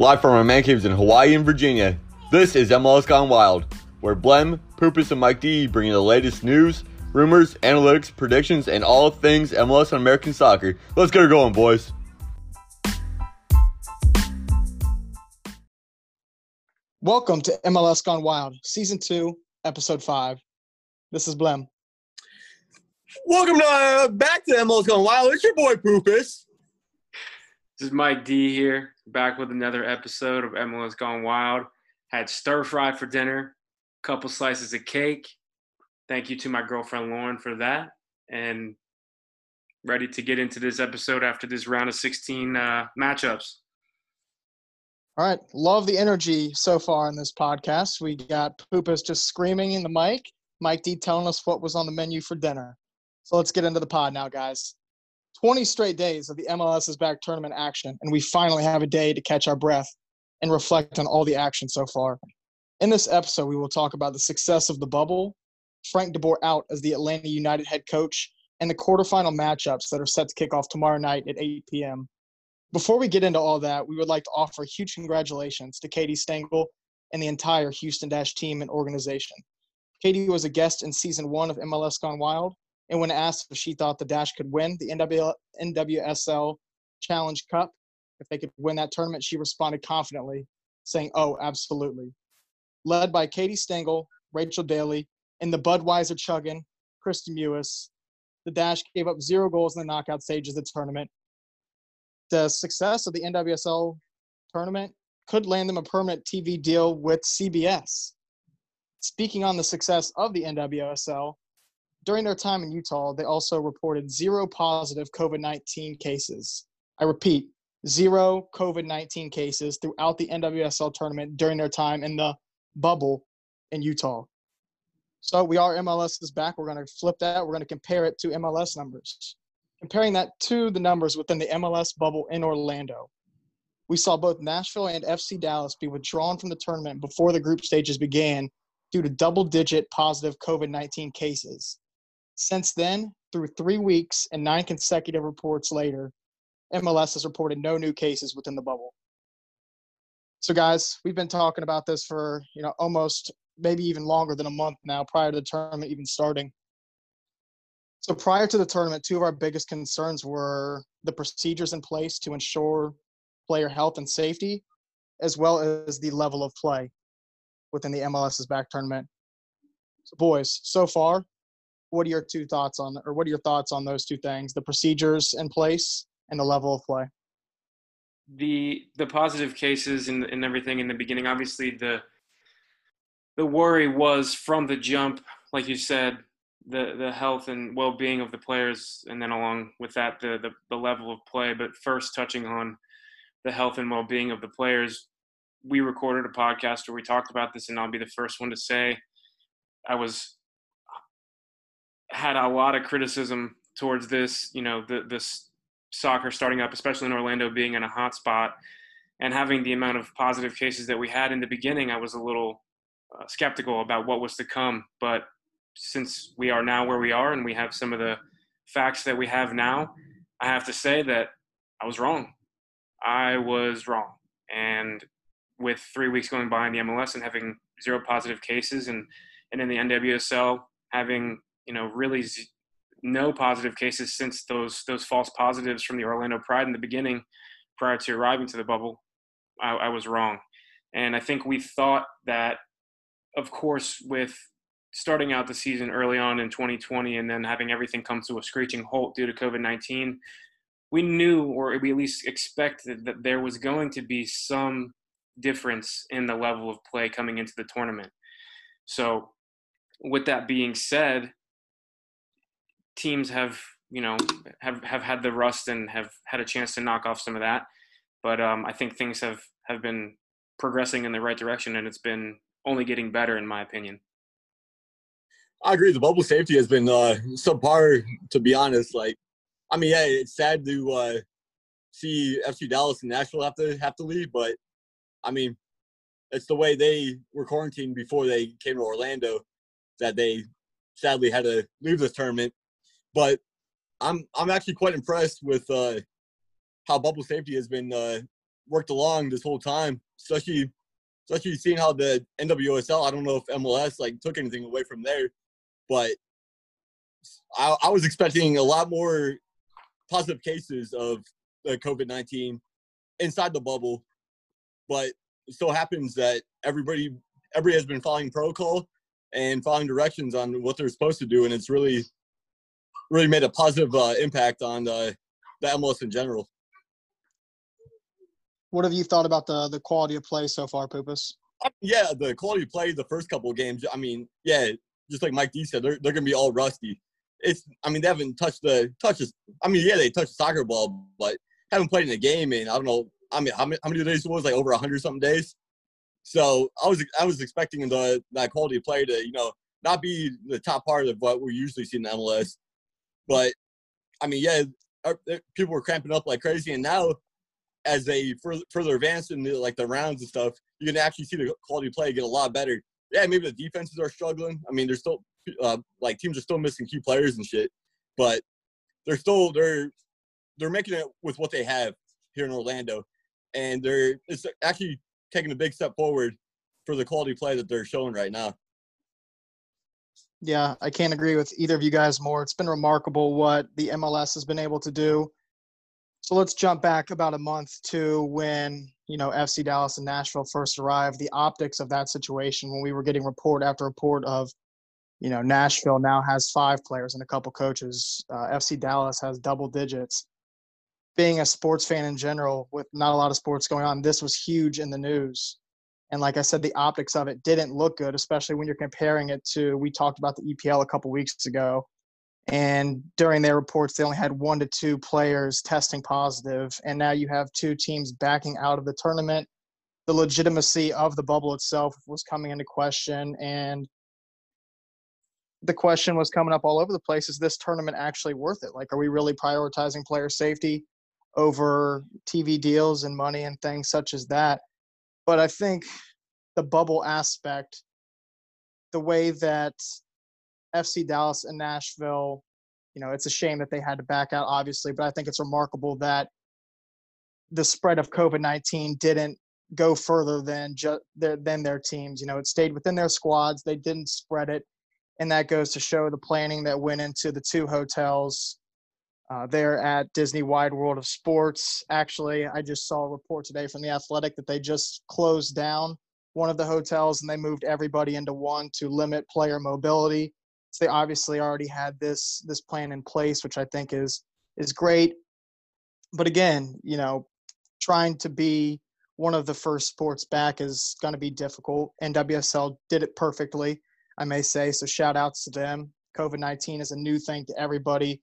Live from our man caves in Hawaii and Virginia, this is MLS Gone Wild, where Blem, Poopus, and Mike D bring you the latest news, rumors, analytics, predictions, and all things MLS and American soccer. Let's get her going, boys. Welcome to MLS Gone Wild, Season 2, Episode 5. This is Blem. Welcome to, uh, back to MLS Gone Wild. It's your boy, Poopus. This is Mike D here, back with another episode of MLS Gone Wild. Had stir fry for dinner, a couple slices of cake. Thank you to my girlfriend Lauren for that, and ready to get into this episode after this round of 16 uh, matchups. All right. Love the energy so far in this podcast. We got Poopus just screaming in the mic, Mike D telling us what was on the menu for dinner. So let's get into the pod now, guys. 20 straight days of the MLS is back tournament action, and we finally have a day to catch our breath and reflect on all the action so far. In this episode, we will talk about the success of the bubble, Frank DeBoer out as the Atlanta United head coach, and the quarterfinal matchups that are set to kick off tomorrow night at 8 p.m. Before we get into all that, we would like to offer huge congratulations to Katie Stengel and the entire Houston Dash team and organization. Katie was a guest in season one of MLS Gone Wild, and when asked if she thought the Dash could win the NW, NWSL Challenge Cup, if they could win that tournament, she responded confidently, saying, Oh, absolutely. Led by Katie Stengel, Rachel Daly, and the Budweiser chugging, Kristie Mewis, the Dash gave up zero goals in the knockout stages of the tournament. The success of the NWSL tournament could land them a permanent TV deal with CBS. Speaking on the success of the NWSL, during their time in Utah, they also reported zero positive COVID 19 cases. I repeat, zero COVID 19 cases throughout the NWSL tournament during their time in the bubble in Utah. So we are MLS is back. We're going to flip that. We're going to compare it to MLS numbers. Comparing that to the numbers within the MLS bubble in Orlando. We saw both Nashville and FC Dallas be withdrawn from the tournament before the group stages began due to double digit positive COVID 19 cases. Since then, through three weeks and nine consecutive reports later, MLS has reported no new cases within the bubble. So, guys, we've been talking about this for you know almost maybe even longer than a month now, prior to the tournament even starting. So, prior to the tournament, two of our biggest concerns were the procedures in place to ensure player health and safety, as well as the level of play within the MLS's back tournament. So, boys, so far, what are your two thoughts on or what are your thoughts on those two things the procedures in place and the level of play? The the positive cases and, and everything in the beginning obviously the the worry was from the jump like you said the the health and well-being of the players and then along with that the the, the level of play. But first touching on the health and well-being of the players we recorded a podcast where we talked about this and i'll be the first one to say i was had a lot of criticism towards this, you know, the, this soccer starting up, especially in Orlando being in a hot spot and having the amount of positive cases that we had in the beginning, I was a little uh, skeptical about what was to come. But since we are now where we are and we have some of the facts that we have now, I have to say that I was wrong. I was wrong. And with three weeks going by in the MLS and having zero positive cases and, and in the NWSL having you know, really z- no positive cases since those those false positives from the Orlando Pride in the beginning, prior to arriving to the bubble. I, I was wrong, and I think we thought that, of course, with starting out the season early on in 2020 and then having everything come to a screeching halt due to COVID 19, we knew, or we at least expected, that there was going to be some difference in the level of play coming into the tournament. So, with that being said, teams have you know have have had the rust and have had a chance to knock off some of that. But um, I think things have have been progressing in the right direction, and it's been only getting better, in my opinion. I agree. The bubble safety has been uh, subpar, to be honest. Like, I mean, yeah, it's sad to uh, see FC Dallas and Nashville have to have to leave, but I mean, it's the way they were quarantined before they came to Orlando that they sadly had to leave this tournament. But I'm I'm actually quite impressed with uh, how bubble safety has been uh, worked along this whole time, especially especially seeing how the NWSL. I don't know if MLS like took anything away from there, but I, I was expecting a lot more positive cases of the COVID nineteen inside the bubble, but it so happens that everybody everybody has been following protocol and following directions on what they're supposed to do, and it's really really made a positive uh, impact on the, the MLS in general. What have you thought about the the quality of play so far, Poopus? Yeah, the quality of play the first couple of games. I mean, yeah, just like Mike D said, they're they're gonna be all rusty. It's I mean they haven't touched the touches. I mean, yeah, they touched the soccer ball, but haven't played in a game and I don't know. I mean, how many how many days it was like over hundred something days. So I was I was expecting the that quality of play to you know not be the top part of what we usually see in the MLS, but I mean, yeah, people were cramping up like crazy, and now as they further, further advance in the, like the rounds and stuff, you can actually see the quality play get a lot better. Yeah, maybe the defenses are struggling. I mean, there's still uh, like teams are still missing key players and shit, but they're still they're they're making it with what they have here in Orlando, and they're it's actually taking a big step forward for the quality play that they're showing right now. Yeah, I can't agree with either of you guys more. It's been remarkable what the MLS has been able to do. So let's jump back about a month to when, you know, FC Dallas and Nashville first arrived. The optics of that situation when we were getting report after report of, you know, Nashville now has five players and a couple coaches. Uh, FC Dallas has double digits. Being a sports fan in general, with not a lot of sports going on, this was huge in the news. And like I said, the optics of it didn't look good, especially when you're comparing it to, we talked about the EPL a couple weeks ago. And during their reports, they only had one to two players testing positive, And now you have two teams backing out of the tournament. The legitimacy of the bubble itself was coming into question. And the question was coming up all over the place is this tournament actually worth it? Like, are we really prioritizing player safety over TV deals and money and things such as that? But I think the bubble aspect, the way that FC Dallas and Nashville, you know, it's a shame that they had to back out, obviously, but I think it's remarkable that the spread of COVID 19 didn't go further than just their, than their teams. You know, it stayed within their squads. They didn't spread it, and that goes to show the planning that went into the two hotels uh, they're at Disney Wide World of Sports. Actually, I just saw a report today from the Athletic that they just closed down one of the hotels and they moved everybody into one to limit player mobility. So they obviously already had this this plan in place, which I think is is great. But again, you know, trying to be one of the first sports back is going to be difficult. NWSL did it perfectly, I may say. So shout outs to them. COVID 19 is a new thing to everybody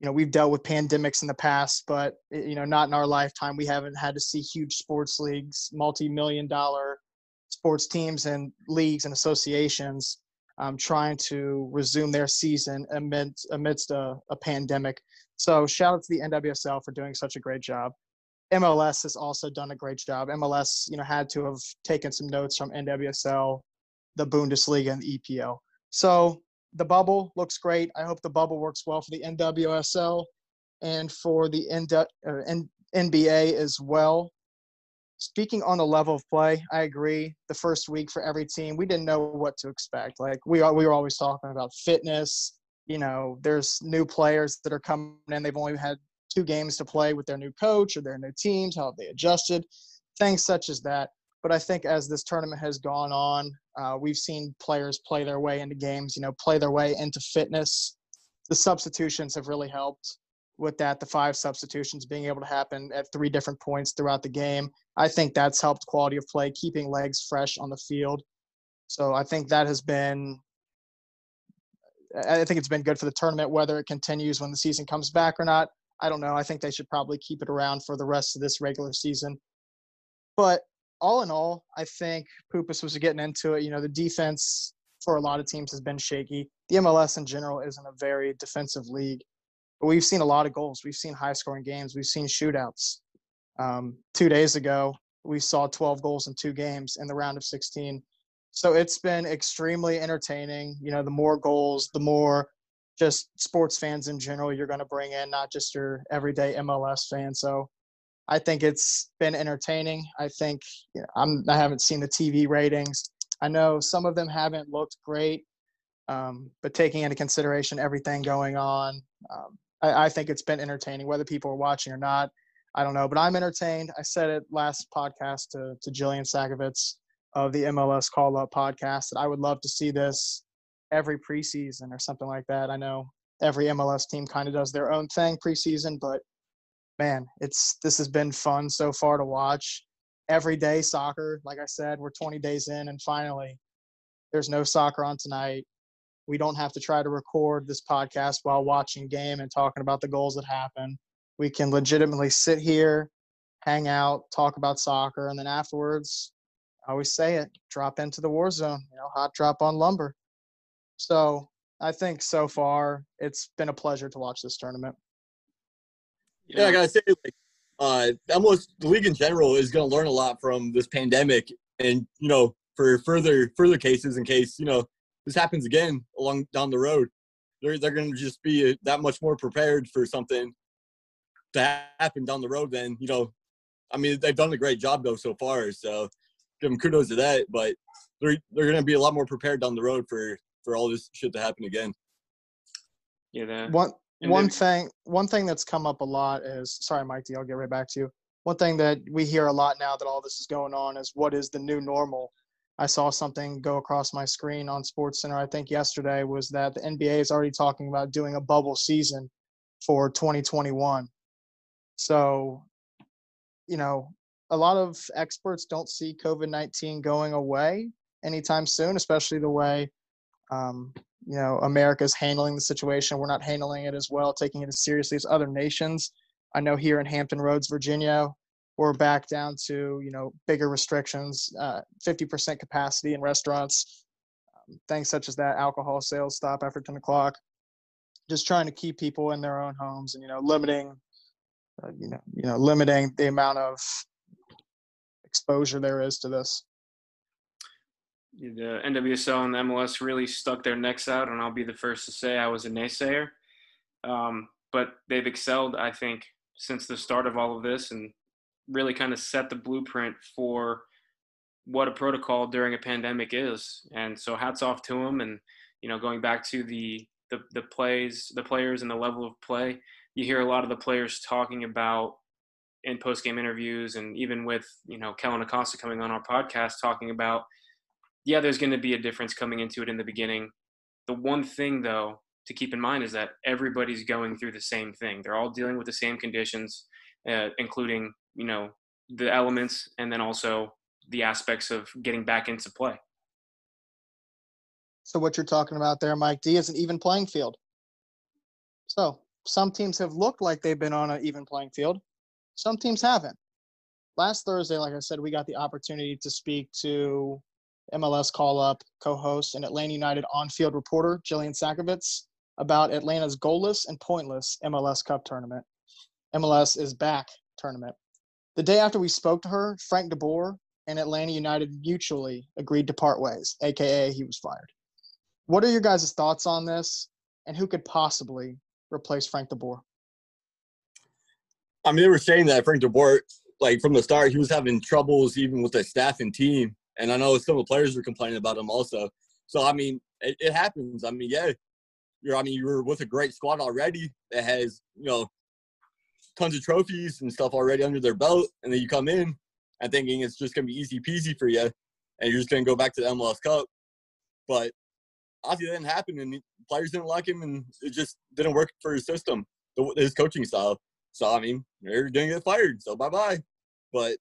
you know we've dealt with pandemics in the past but eh, you know not in our lifetime. We haven't had to see huge sports leagues multi-million dollar sports teams and leagues and associations um, trying to resume their season amidst, amidst a, a pandemic. So shout out to the nwsl for doing such a great job. Mls has also done a great job. Mls you know had to have taken some notes from nwsl the bundesliga and the epl so the bubble looks great. I hope the bubble works well for the NWSL and for the NBA as well. Speaking on the level of play, I agree. The first week for every team, we didn't know what to expect. Like we are, we were always talking about fitness. You know, there's new players that are coming in. They've only had two games to play with their new coach or their new teams. How have they adjusted? Things such as that. But I think as this tournament has gone on, uh, we've seen players play their way into games, you know, play their way into fitness. The substitutions have really helped with that. The five substitutions being able to happen at three different points throughout the game. I think that's helped quality of play, keeping legs fresh on the field. So I think that has been I think it's been good for the tournament. Whether it continues when the season comes back or not, I don't know. I think they should probably keep it around for the rest of this regular season. But all in all, I think Poopus was getting into it. You know, the defense for a lot of teams has been shaky. The MLS in general isn't a very defensive league, but we've seen a lot of goals. We've seen high scoring games. We've seen shootouts. Um, two days ago, we saw 12 goals in two games in the round of 16. So it's been extremely entertaining. You know, the more goals, the more just sports fans in general you're going to bring in, not just your everyday MLS fan. So I think it's been entertaining. I think you know, I'm I haven't seen the TV ratings. I know some of them haven't looked great, um, but taking into consideration everything going on, um, I, I, think it's been entertaining. Whether people are watching or not, I don't know. But I'm entertained. I said it last podcast to to Jillian Sakovits of the MLS Call Up podcast that I would love to see this every preseason or something like that. I know every MLS team kind of does their own thing preseason, but man, it's this has been fun so far to watch. Every day soccer, like I said, we're 20 days in, and finally, there's no soccer on tonight. We don't have to try to record this podcast while watching game and talking about the goals that happen. We can legitimately sit here, hang out, talk about soccer, and then afterwards, I always say it, drop into the war zone. You know, hot drop on lumber. So I think so far it's been a pleasure to watch this tournament. Yeah, I gotta say, like, uh, almost the league in general is going to learn a lot from this pandemic, and you know, for further further cases, in case you know this happens again along down the road, they're they're going to just be that much more prepared for something to happen down the road. Then you know, I mean, they've done a great job though so far, so give them kudos to that. But they're they're going to be a lot more prepared down the road for for all this shit to happen again. Yeah, that. One one thing one thing that's come up a lot is sorry, Mike D, I'll get right back to you. One thing that we hear a lot now that all this is going on is what is the new normal? I saw something go across my screen on Sports Center, I think yesterday, was that the NBA is already talking about doing a bubble season for 2021. So, you know, a lot of experts don't see COVID 19 going away anytime soon, especially the way um, you know America's handling the situation. We're not handling it as well, taking it as seriously as other nations. I know here in Hampton Roads, Virginia, we're back down to you know bigger restrictions, uh, 50% capacity in restaurants, um, things such as that alcohol sales stop after 10 o'clock. Just trying to keep people in their own homes and you know limiting, uh, you know you know limiting the amount of exposure there is to this the NWSL and the MLS really stuck their necks out, and I'll be the first to say I was a naysayer. Um, but they've excelled, I think, since the start of all of this, and really kind of set the blueprint for what a protocol during a pandemic is. And so, hats off to them. And you know, going back to the the, the plays, the players, and the level of play, you hear a lot of the players talking about in post game interviews, and even with you know Kellyn Acosta coming on our podcast talking about yeah, there's going to be a difference coming into it in the beginning. The one thing, though, to keep in mind is that everybody's going through the same thing. They're all dealing with the same conditions, uh, including, you know, the elements and then also the aspects of getting back into play. So, what you're talking about there, Mike D, is an even playing field. So, some teams have looked like they've been on an even playing field, some teams haven't. Last Thursday, like I said, we got the opportunity to speak to MLS call up co host and Atlanta United on field reporter Jillian Sakovits about Atlanta's goalless and pointless MLS Cup tournament. MLS is back tournament. The day after we spoke to her, Frank DeBoer and Atlanta United mutually agreed to part ways, aka he was fired. What are your guys' thoughts on this, and who could possibly replace Frank DeBoer? I mean, they were saying that Frank DeBoer, like from the start, he was having troubles even with the staff and team and I know some of the players were complaining about him also. So I mean, it, it happens. I mean, yeah, you're. I mean, you were with a great squad already that has you know tons of trophies and stuff already under their belt, and then you come in and thinking it's just gonna be easy peasy for you, and you're just gonna go back to the MLS Cup. But obviously, that didn't happen, and players didn't like him, and it just didn't work for his system, his coaching style. So I mean, you're gonna get fired. So bye bye. But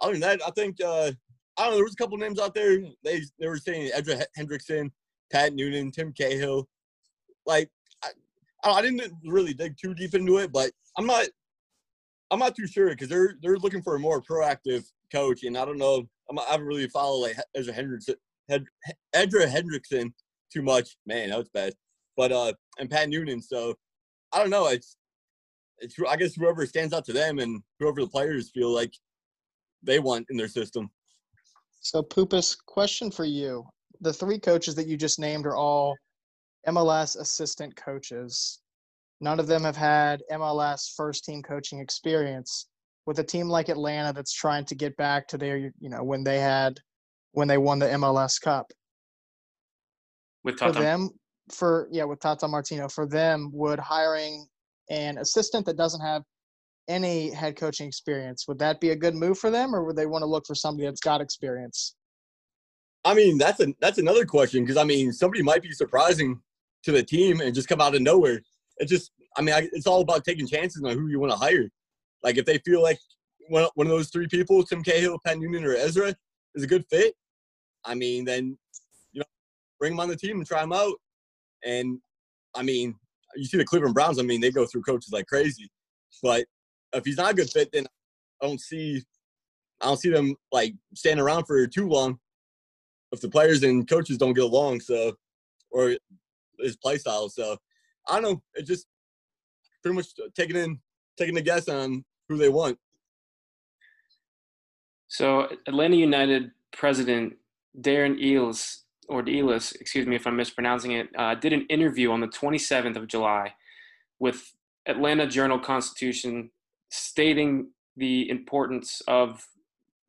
other than that, I think uh, I don't know. There was a couple names out there. They they were saying Edra Hendrickson, Pat Noonan, Tim Cahill. Like I, I didn't really dig too deep into it, but I'm not I'm not too sure because they're they're looking for a more proactive coach, and I don't know. I'm, I haven't really followed like Ezra Hendrickson, Edra Hendrickson too much. Man, that was bad. But uh, and Pat Noonan. So I don't know. It's it's I guess whoever stands out to them and whoever the players feel like they want in their system. So, Poopus, question for you. The three coaches that you just named are all MLS assistant coaches. None of them have had MLS first team coaching experience. with a team like Atlanta that's trying to get back to their, you know, when they had when they won the MLS Cup. With For them, for yeah, with Tata Martino, for them, would hiring an assistant that doesn't have any head coaching experience would that be a good move for them, or would they want to look for somebody that's got experience? I mean, that's a that's another question because I mean, somebody might be surprising to the team and just come out of nowhere. It just, I mean, I, it's all about taking chances on who you want to hire. Like if they feel like one one of those three people, Tim Cahill, Penn Noonan, or Ezra, is a good fit, I mean, then you know, bring them on the team and try them out. And I mean, you see the Cleveland Browns. I mean, they go through coaches like crazy. But if he's not a good fit, then I don't see, I don't see them like standing around for too long if the players and coaches don't get along. So, or his play style. So, I don't know. It's just pretty much taking in, taking a guess on who they want. So Atlanta United president Darren Eales, or Eales, excuse me if I'm mispronouncing it, uh, did an interview on the 27th of July with Atlanta Journal Constitution, stating the importance of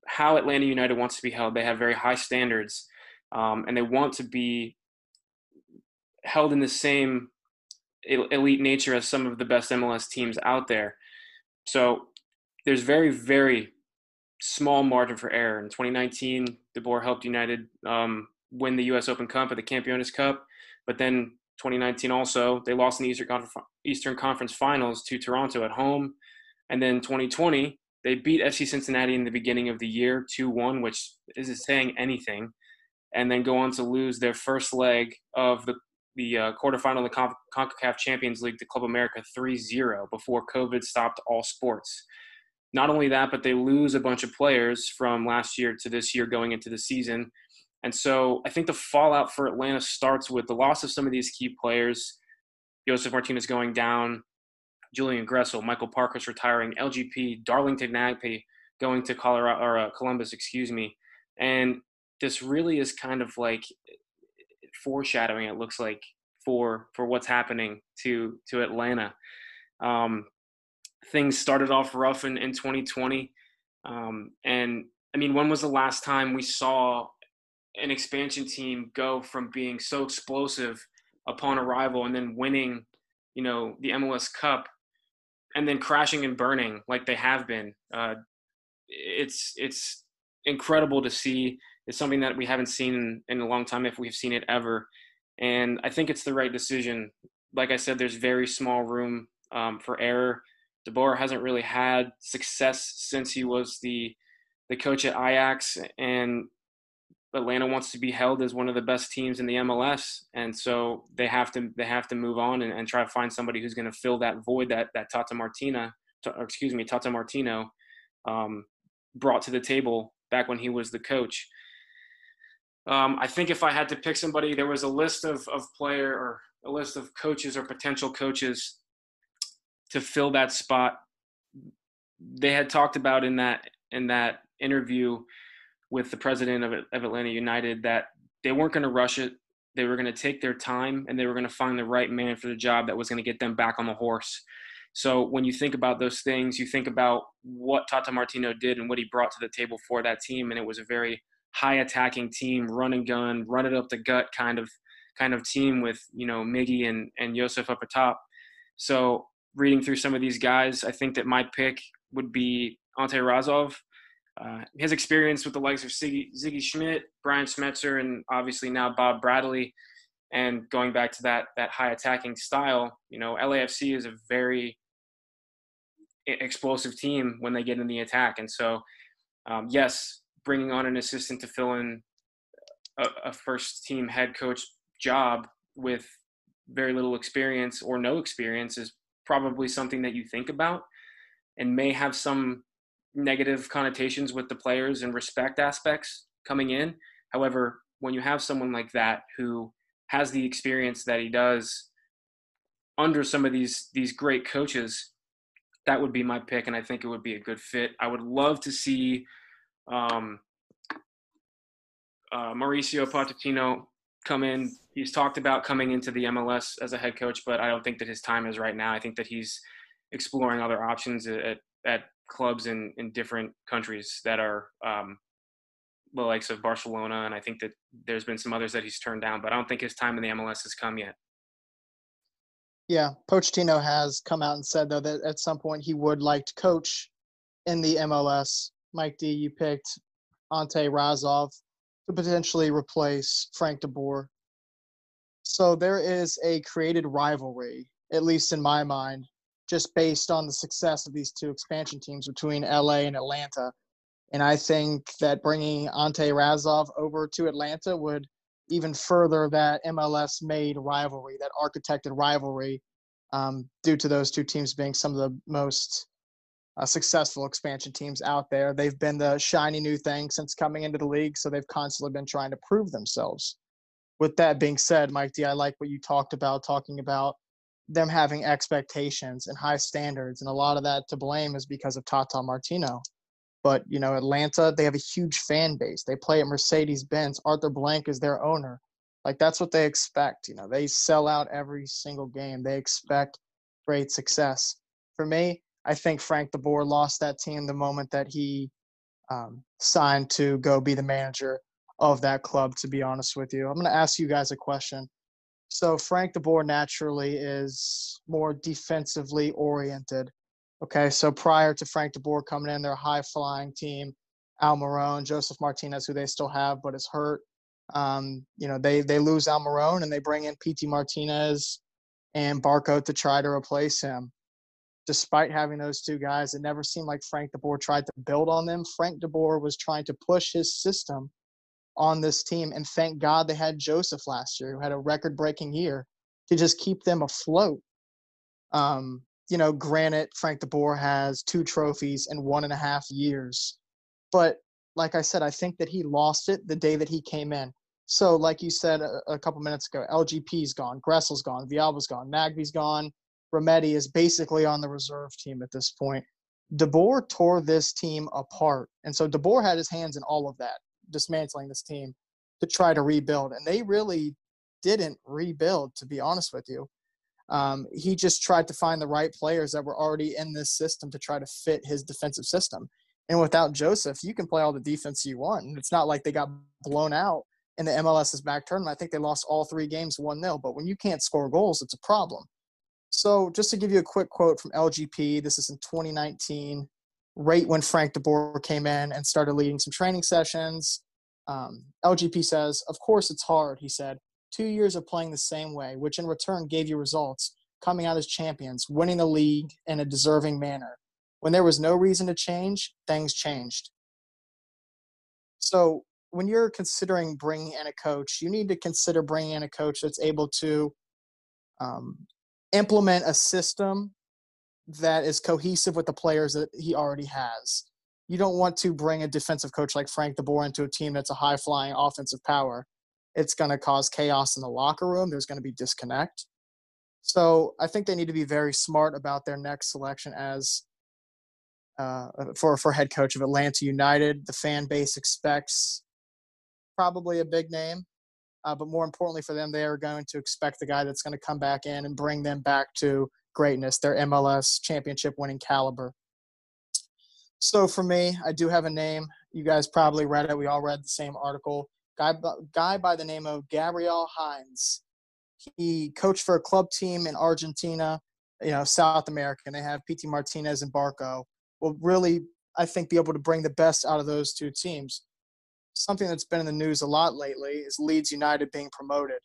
how Atlanta United wants to be held. They have very high standards, um, and they want to be held in the same elite nature as some of the best MLS teams out there. So there's very, very small margin for error. In 2019, DeBoer helped United um, win the U.S. Open Cup at the Campeones Cup, but then 2019 also they lost in the Eastern Conference Finals to Toronto at home, and then 2020 they beat FC Cincinnati in the beginning of the year 2-1, which isn't saying anything, and then go on to lose their first leg of the the uh, quarterfinal of the Con- CONCACAF Champions League to Club America 3-0 before COVID stopped all sports not only that, but they lose a bunch of players from last year to this year going into the season. And so I think the fallout for Atlanta starts with the loss of some of these key players. Josef Martinez going down, Julian Gressel, Michael Parkhurst retiring, LGP, Darlington Nagbe going to Colorado or uh, Columbus, excuse me. And this really is kind of like foreshadowing. It looks like for for what's happening to to Atlanta. Um, things started off rough in, in 2020. Um, and I mean, when was the last time we saw an expansion team go from being so explosive upon arrival and then winning, you know, the MLS Cup and then crashing and burning like they have been? Uh, it's it's incredible to see. It's something that we haven't seen in, a long time, if we've seen it ever. And I think it's the right decision. Like I said, there's very small room um, for error. DeBoer hasn't really had success since he was the the coach at Ajax, and Atlanta wants to be held as one of the best teams in the MLS, and so they have to they have to move on and, and try to find somebody who's going to fill that void that that Tata Martina, excuse me, Tata Martino, um, brought to the table back when he was the coach. Um, I think if I had to pick somebody, there was a list of of player or a list of coaches or potential coaches to fill that spot. They had talked about in that in that interview with the president of, of Atlanta United that they weren't going to rush it. They were going to take their time and they were going to find the right man for the job that was going to get them back on the horse. So when you think about those things, you think about what Tata Martino did and what he brought to the table for that team, and it was a very high attacking team, run and gun, run it up the gut kind of kind of team with you know Miggy and and Josef up atop. So reading through some of these guys, I think that my pick would be Ante Razov. Uh, his experience with the likes of Sigi, Sigi Schmid, Brian Schmetzer, and obviously now Bob Bradley, and going back to that that high attacking style, you know, LAFC is a very explosive team when they get in the attack, and so um, yes, bringing on an assistant to fill in a, a first team head coach job with very little experience or no experience is probably something that you think about and may have some negative connotations with the players and respect aspects coming in. However, when you have someone like that who has the experience that he does under some of these these great coaches, that would be my pick, and I think it would be a good fit. I would love to see um, uh, Mauricio Pochettino come in. He's talked about coming into the MLS as a head coach, but I don't think that his time is right now. I think that he's exploring other options at, at clubs in in different countries that are um, the likes of Barcelona, and I think that there's been some others that he's turned down. But I don't think his time in the MLS has come yet. Yeah, Pochettino has come out and said though that at some point he would like to coach in the MLS. Mike D, you picked Ante Razov to potentially replace Frank De Boer. So there is a created rivalry, at least in my mind, just based on the success of these two expansion teams between LA and Atlanta. And I think that bringing Ante Razov over to Atlanta would even further that MLS made rivalry, that architected rivalry, um, due to those two teams being some of the most uh, successful expansion teams out there. They've been the shiny new thing since coming into the league, so they've constantly been trying to prove themselves. With that being said, Mike D, I like what you talked about, talking about them having expectations and high standards, and a lot of that to blame is because of Tata Martino. But you know, Atlanta, they have a huge fan base. They play at Mercedes Benz. Arthur Blank is their owner. Like that's what they expect. You know, they sell out every single game. They expect great success. For me, I think Frank De Boer lost that team the moment that he um, signed to go be the manager of that club. To be honest with you, I'm going to ask you guys a question. So Frank DeBoer naturally is more defensively oriented. Okay, so prior to Frank DeBoer coming in, they're a high flying team. Almiron, Josef Martinez, who they still have but is hurt. Um, you know, they they lose Almiron and they bring in Pity Martinez and Barco to try to replace him. Despite having those two guys, it never seemed like Frank DeBoer tried to build on them. Frank DeBoer was trying to push his system on this team, and thank God they had Josef last year, who had a record-breaking year, to just keep them afloat. Um, you know, granted, Frank DeBoer has two trophies in one and a half years, but like I said, I think that he lost it the day that he came in. So, like you said a, a couple minutes ago, LGP's gone, Gressel's gone, Villalba's gone, Nagbe's gone. Remedi is basically on the reserve team at this point. DeBoer tore this team apart. And so DeBoer had his hands in all of that, dismantling this team to try to rebuild. And they really didn't rebuild, to be honest with you. Um, he just tried to find the right players that were already in this system to try to fit his defensive system. And without Josef, you can play all the defense you want. And it's not like they got blown out in the MLS's back tournament. I think they lost all three games 1 0. But when you can't score goals, it's a problem. So, just to give you a quick quote from LGP, this is in 2019, right when Frank DeBoer came in and started leading some training sessions. Um, LGP says, Of course, it's hard, he said. Two years of playing the same way, which in return gave you results, coming out as champions, winning the league in a deserving manner. When there was no reason to change, things changed. So, when you're considering bringing in a coach, you need to consider bringing in a coach that's able to um, implement a system that is cohesive with the players that he already has. You don't want to bring a defensive coach like Frank DeBoer into a team that's a high flying offensive power. It's going to cause chaos in the locker room. There's going to be disconnect. So I think they need to be very smart about their next selection as uh, for for head coach of Atlanta United. The fan base expects probably a big name, uh, but more importantly for them, they are going to expect the guy that's going to come back in and bring them back to greatness, their MLS championship winning caliber. So for me, I do have a name. You guys probably read it. We all read the same article. Guy, guy by the name of Gabriel Heinze. He coached for a club team in Argentina, you know, South America, and they have Pity Martinez and Barco will really, I think, be able to bring the best out of those two teams. Something that's been in the news a lot lately is Leeds United being promoted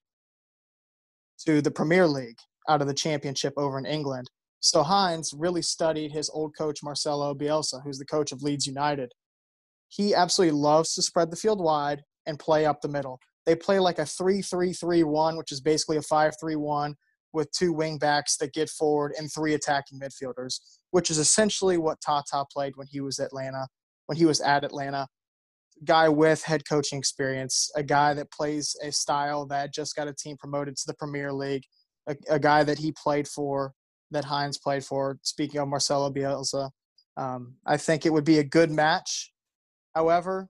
to the Premier League out of the championship over in England. So Heinze really studied his old coach Marcelo Bielsa, who's the coach of Leeds United. He absolutely loves to spread the field wide and play up the middle. They play like a 3-3-3-1, which is basically a 5-3-1 with two wing backs that get forward and three attacking midfielders, which is essentially what Tata played when he was Atlanta, when he was at Atlanta. Guy with head coaching experience, a guy that plays a style that just got a team promoted to the Premier League, a, a guy that he played for, that Heinze played for. Speaking of Marcelo Bielsa, um, I think it would be a good match. However,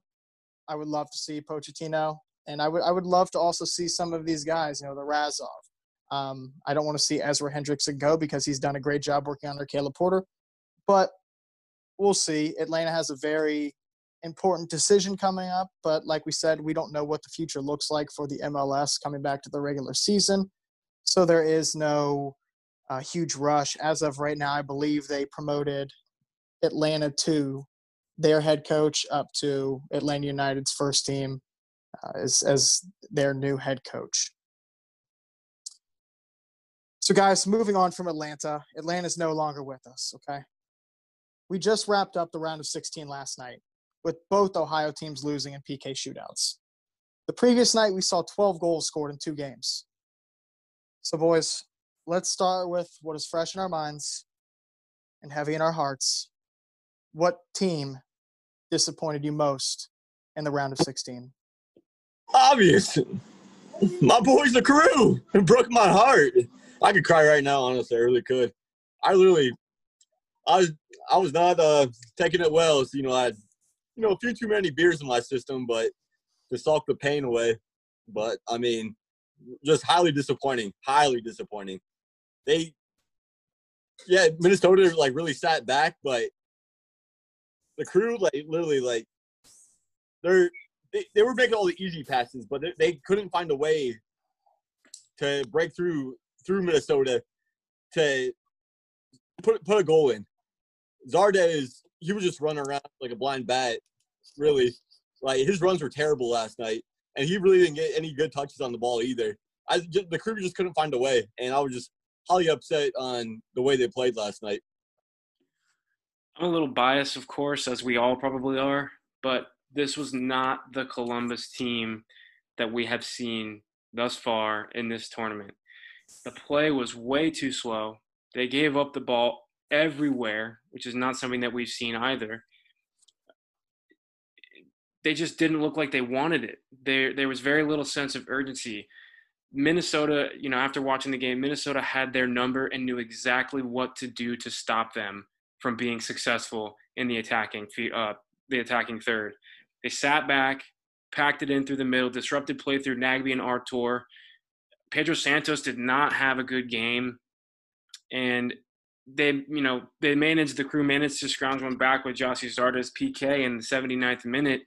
I would love to see Pochettino, and I would I would love to also see some of these guys, you know, the Razov, um, I don't want to see Ezra Hendrickson go because he's done a great job working under Caleb Porter. But we'll see. Atlanta has a very important decision coming up, but like we said, we don't know what the future looks like for the MLS coming back to the regular season. So there is no uh, huge rush. As of right now, I believe they promoted Atlanta to their head coach up to Atlanta United's first team uh, as, as their new head coach. So, guys, moving on from Atlanta, Atlanta's no longer with us, okay? We just wrapped up the round of 16 last night with both Ohio teams losing in PK shootouts. The previous night, we saw 12 goals scored in two games. So, boys, let's start with what is fresh in our minds and heavy in our hearts. What team disappointed you most in the round of 16? Obvious. My boys, the crew, it broke my heart. I could cry right now, honestly. I really could. I literally, I was, I was not uh, taking it well. So, you know, I had, you know, a few too many beers in my system, but to sulk the pain away. But I mean, just highly disappointing. Highly disappointing. They, yeah, Minnesota like really sat back, but the crew like literally like they're they, they were making all the easy passes, but they, they couldn't find a way to break through through Minnesota to put put a goal in. Zardes, he was just running around like a blind bat. Really, like his runs were terrible last night, and he really didn't get any good touches on the ball either. I just, the crew just couldn't find a way, and I was just highly upset on the way they played last night. I'm a little biased, of course, as we all probably are, but this was not the Columbus team that we have seen thus far in this tournament. The play was way too slow. They gave up the ball everywhere, which is not something that we've seen either. They just didn't look like they wanted it. There, there was very little sense of urgency. Minnesota, you know, after watching the game, Minnesota had their number and knew exactly what to do to stop them from being successful in the attacking uh, the attacking third. They sat back, packed it in through the middle, disrupted play through Nagbe and Artur. Pedro Santos did not have a good game, and they, you know, they managed the crew managed to scrounge one back with Gyasi Zardes PK in the 79th minute,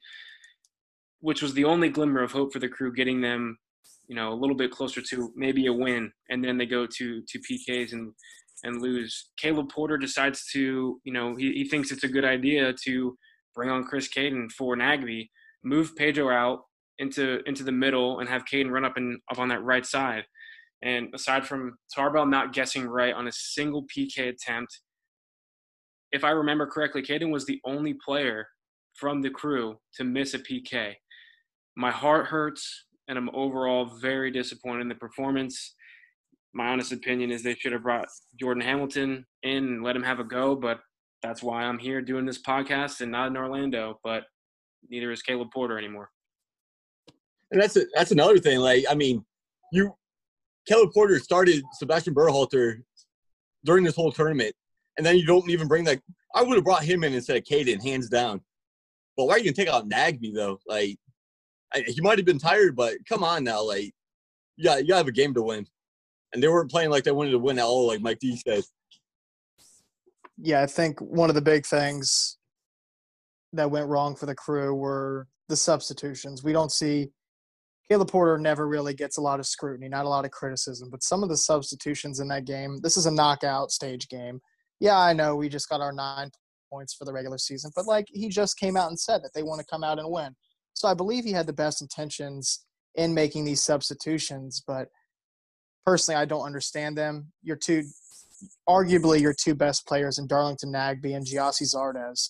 which was the only glimmer of hope for the crew, getting them, you know, a little bit closer to maybe a win. And then they go to to PKs and and lose. Caleb Porter decides to, you know, he, he thinks it's a good idea to bring on Chris Cadden for Nagbe, move Pedro out into into the middle, and have Cadden run up and up on that right side. And aside from Tarbell not guessing right on a single PK attempt, if I remember correctly, Cadden was the only player from the crew to miss a PK. My heart hurts, and I'm overall very disappointed in the performance my honest opinion is they should have brought Jordan Hamilton in and let him have a go, but that's why I'm here doing this podcast and not in Orlando. But neither is Caleb Porter anymore. And that's a, that's another thing. Like, I mean, you Caleb Porter started Sebastian Berhalter during this whole tournament, and then you don't even bring that. I would have brought him in instead of Cadden, hands down. But why are you gonna take out Nagbe though? Like, He might have been tired, but come on now, like, yeah, you, you have a game to win and they weren't playing like they wanted to win at all, like Mike D said. Yeah, I think one of the big things that went wrong for the crew were the substitutions. We don't see Caleb Porter never really gets a lot of scrutiny, not a lot of criticism, but some of the substitutions in that game, this is a knockout stage game. Yeah, I know we just got our nine points for the regular season, but like he just came out and said that they want to come out and win. So I believe he had the best intentions in making these substitutions, but – personally, I don't understand them. Your two, arguably your two best players in Darlington Nagbe and Gyasi Zardes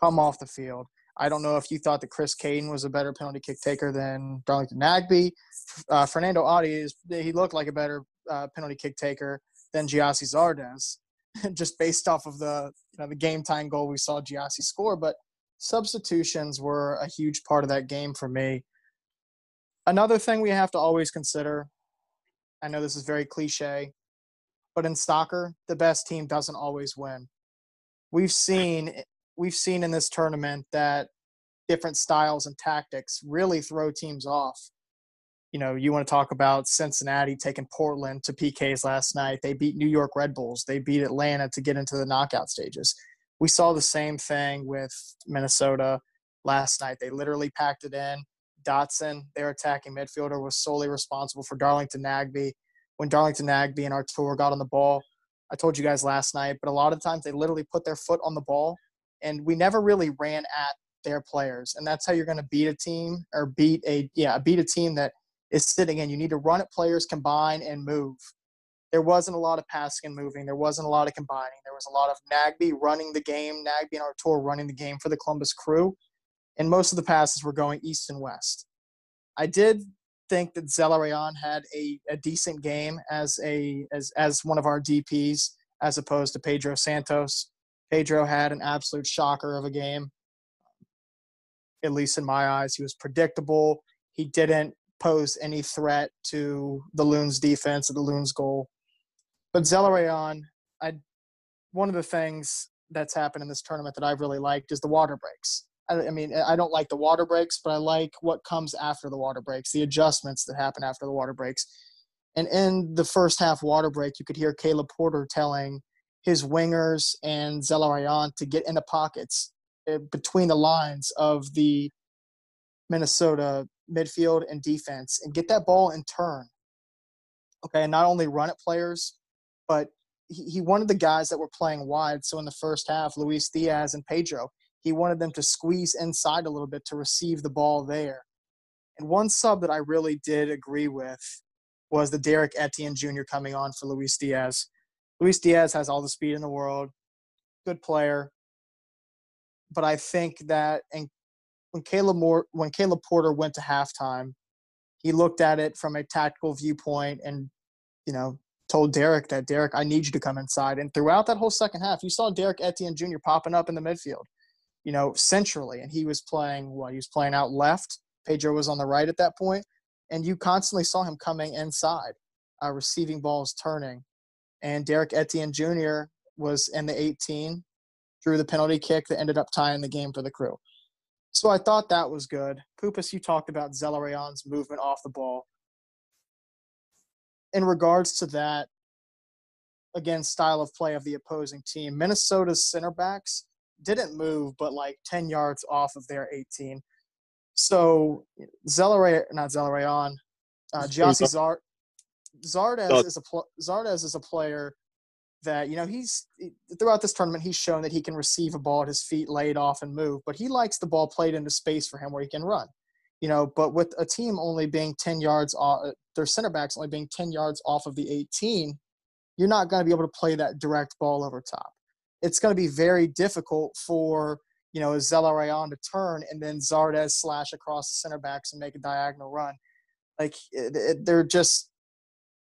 come off the field. I don't know if you thought that Chris Cadden was a better penalty kick taker than Darlington Nagbe. Uh, Fanendo Adi is he looked like a better uh, penalty kick taker than Gyasi Zardes, just based off of the you know the game time goal we saw Gyasi score. But substitutions were a huge part of that game for me. Another thing we have to always consider I know this is very cliche, but in soccer, the best team doesn't always win. We've seen we've seen in this tournament that different styles and tactics really throw teams off. You know, you want to talk about Cincinnati taking Portland to PKs last night. They beat New York Red Bulls. They beat Atlanta to get into the knockout stages. We saw the same thing with Minnesota last night. They literally packed it in. Dotson, their attacking midfielder, was solely responsible for Darlington Nagbe. When Darlington Nagbe and Artur got on the ball, I told you guys last night, but a lot of times they literally put their foot on the ball, and we never really ran at their players. And that's how you're going to beat a team or beat a yeah beat a team that is sitting in. You need to run at players, combine, and move. There wasn't a lot of passing and moving. There wasn't a lot of combining. There was a lot of Nagbe running the game, Nagbe and Artur running the game for the Columbus Crew, and most of the passes were going east and west. I did think that Zelarayán had a, a decent game as a as as one of our DPs as opposed to Pedro Santos. Pedro had an absolute shocker of a game. At least in my eyes, he was predictable. He didn't pose any threat to the Loons defense or the Loons goal. But Zelarayán, I one of the things that's happened in this tournament that I've really liked is the water breaks. I, I mean, I don't like the water breaks, but I like what comes after the water breaks, the adjustments that happen after the water breaks. And in the first half water break, you could hear Caleb Porter telling his wingers and Zelarayán to get into pockets eh, between the lines of the Minnesota midfield and defense and get that ball in turn. Okay, and not only run at players, but he, he wanted the guys that were playing wide. So in the first half, Luis Diaz and Pedro, he wanted them to squeeze inside a little bit to receive the ball there. And one sub that I really did agree with was the Derek Etienne Jr. coming on for Luis Diaz. Luis Diaz has all the speed in the world, good player. But I think that and when Caleb Moore, when Caleb Porter went to halftime, he looked at it from a tactical viewpoint and, you know, told Derek that Derek, I need you to come inside. And throughout that whole second half, you saw Derek Etienne Jr. popping up in the midfield, you know, centrally, and he was playing what he was playing out left. Pedro was on the right at that point, and you constantly saw him coming inside, uh, receiving balls, turning. And Derek Etienne Jr. was in the 18, drew the penalty kick that ended up tying the game for the crew. So I thought that was good. Poopus, you talked about Zelarayán's movement off the ball. In regards to that, again, style of play of the opposing team, Minnesota's center backs didn't move, but like 10 yards off of their 18. So Zelaray, not Zelarayán, uh, Gyasi Zard, Zardes is a pl- Zardes is a player that you know he's throughout this tournament he's shown that he can receive a ball at his feet laid off and move but he likes the ball played into space for him where he can run you know but with a team only being 10 yards off uh, their center backs only being 10 yards off of the 18 you're not going to be able to play that direct ball over top it's going to be very difficult for you know Zelarayán to turn and then Zardes slash across the center backs and make a diagonal run like it, it, they're just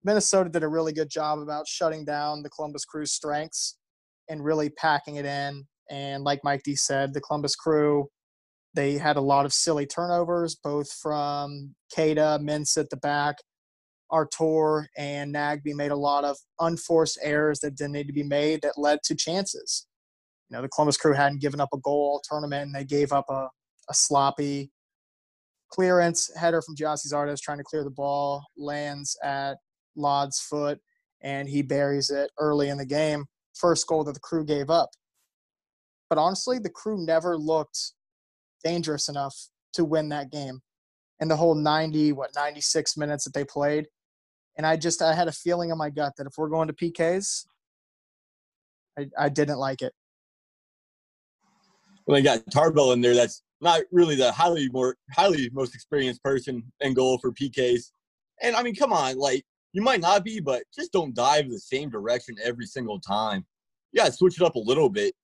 Minnesota did a really good job about shutting down the Columbus Crew's strengths and really packing it in. And like Mike D said, the Columbus Crew, they had a lot of silly turnovers, both from Keita, Mintz at the back, Artur, and Nagbe made a lot of unforced errors that didn't need to be made that led to chances. You know, the Columbus Crew hadn't given up a goal all tournament, and they gave up a, a sloppy clearance header from Gyasi Zardes trying to clear the ball, lands at Lod's foot, and he buries it early in the game. First goal that the crew gave up. But honestly, the crew never looked dangerous enough to win that game. And the whole 90, what, 96 minutes that they played. And I just, I had a feeling in my gut that if we're going to PKs, I, I didn't like it. Well, they got Tarbell in there. That's not really the highly more highly most experienced person in goal for PKs. And I mean, come on, like you might not be, but just don't dive the same direction every single time. Yeah, switch it up a little bit.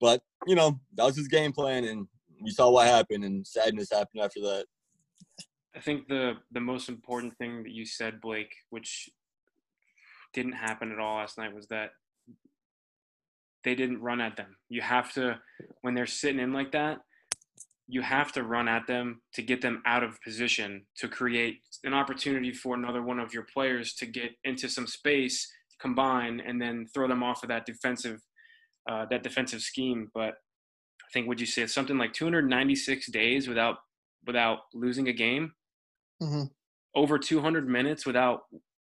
But, you know, that was his game plan and you saw what happened and sadness happened after that. I think the the most important thing that you said, Blake, which didn't happen at all last night was that they didn't run at them. You have to when they're sitting in like that, you have to run at them to get them out of position to create an opportunity for another one of your players to get into some space, combine, and then throw them off of that defensive uh, that defensive scheme. But I think would you say something like 296 days without without losing a game, mm-hmm. over 200 minutes without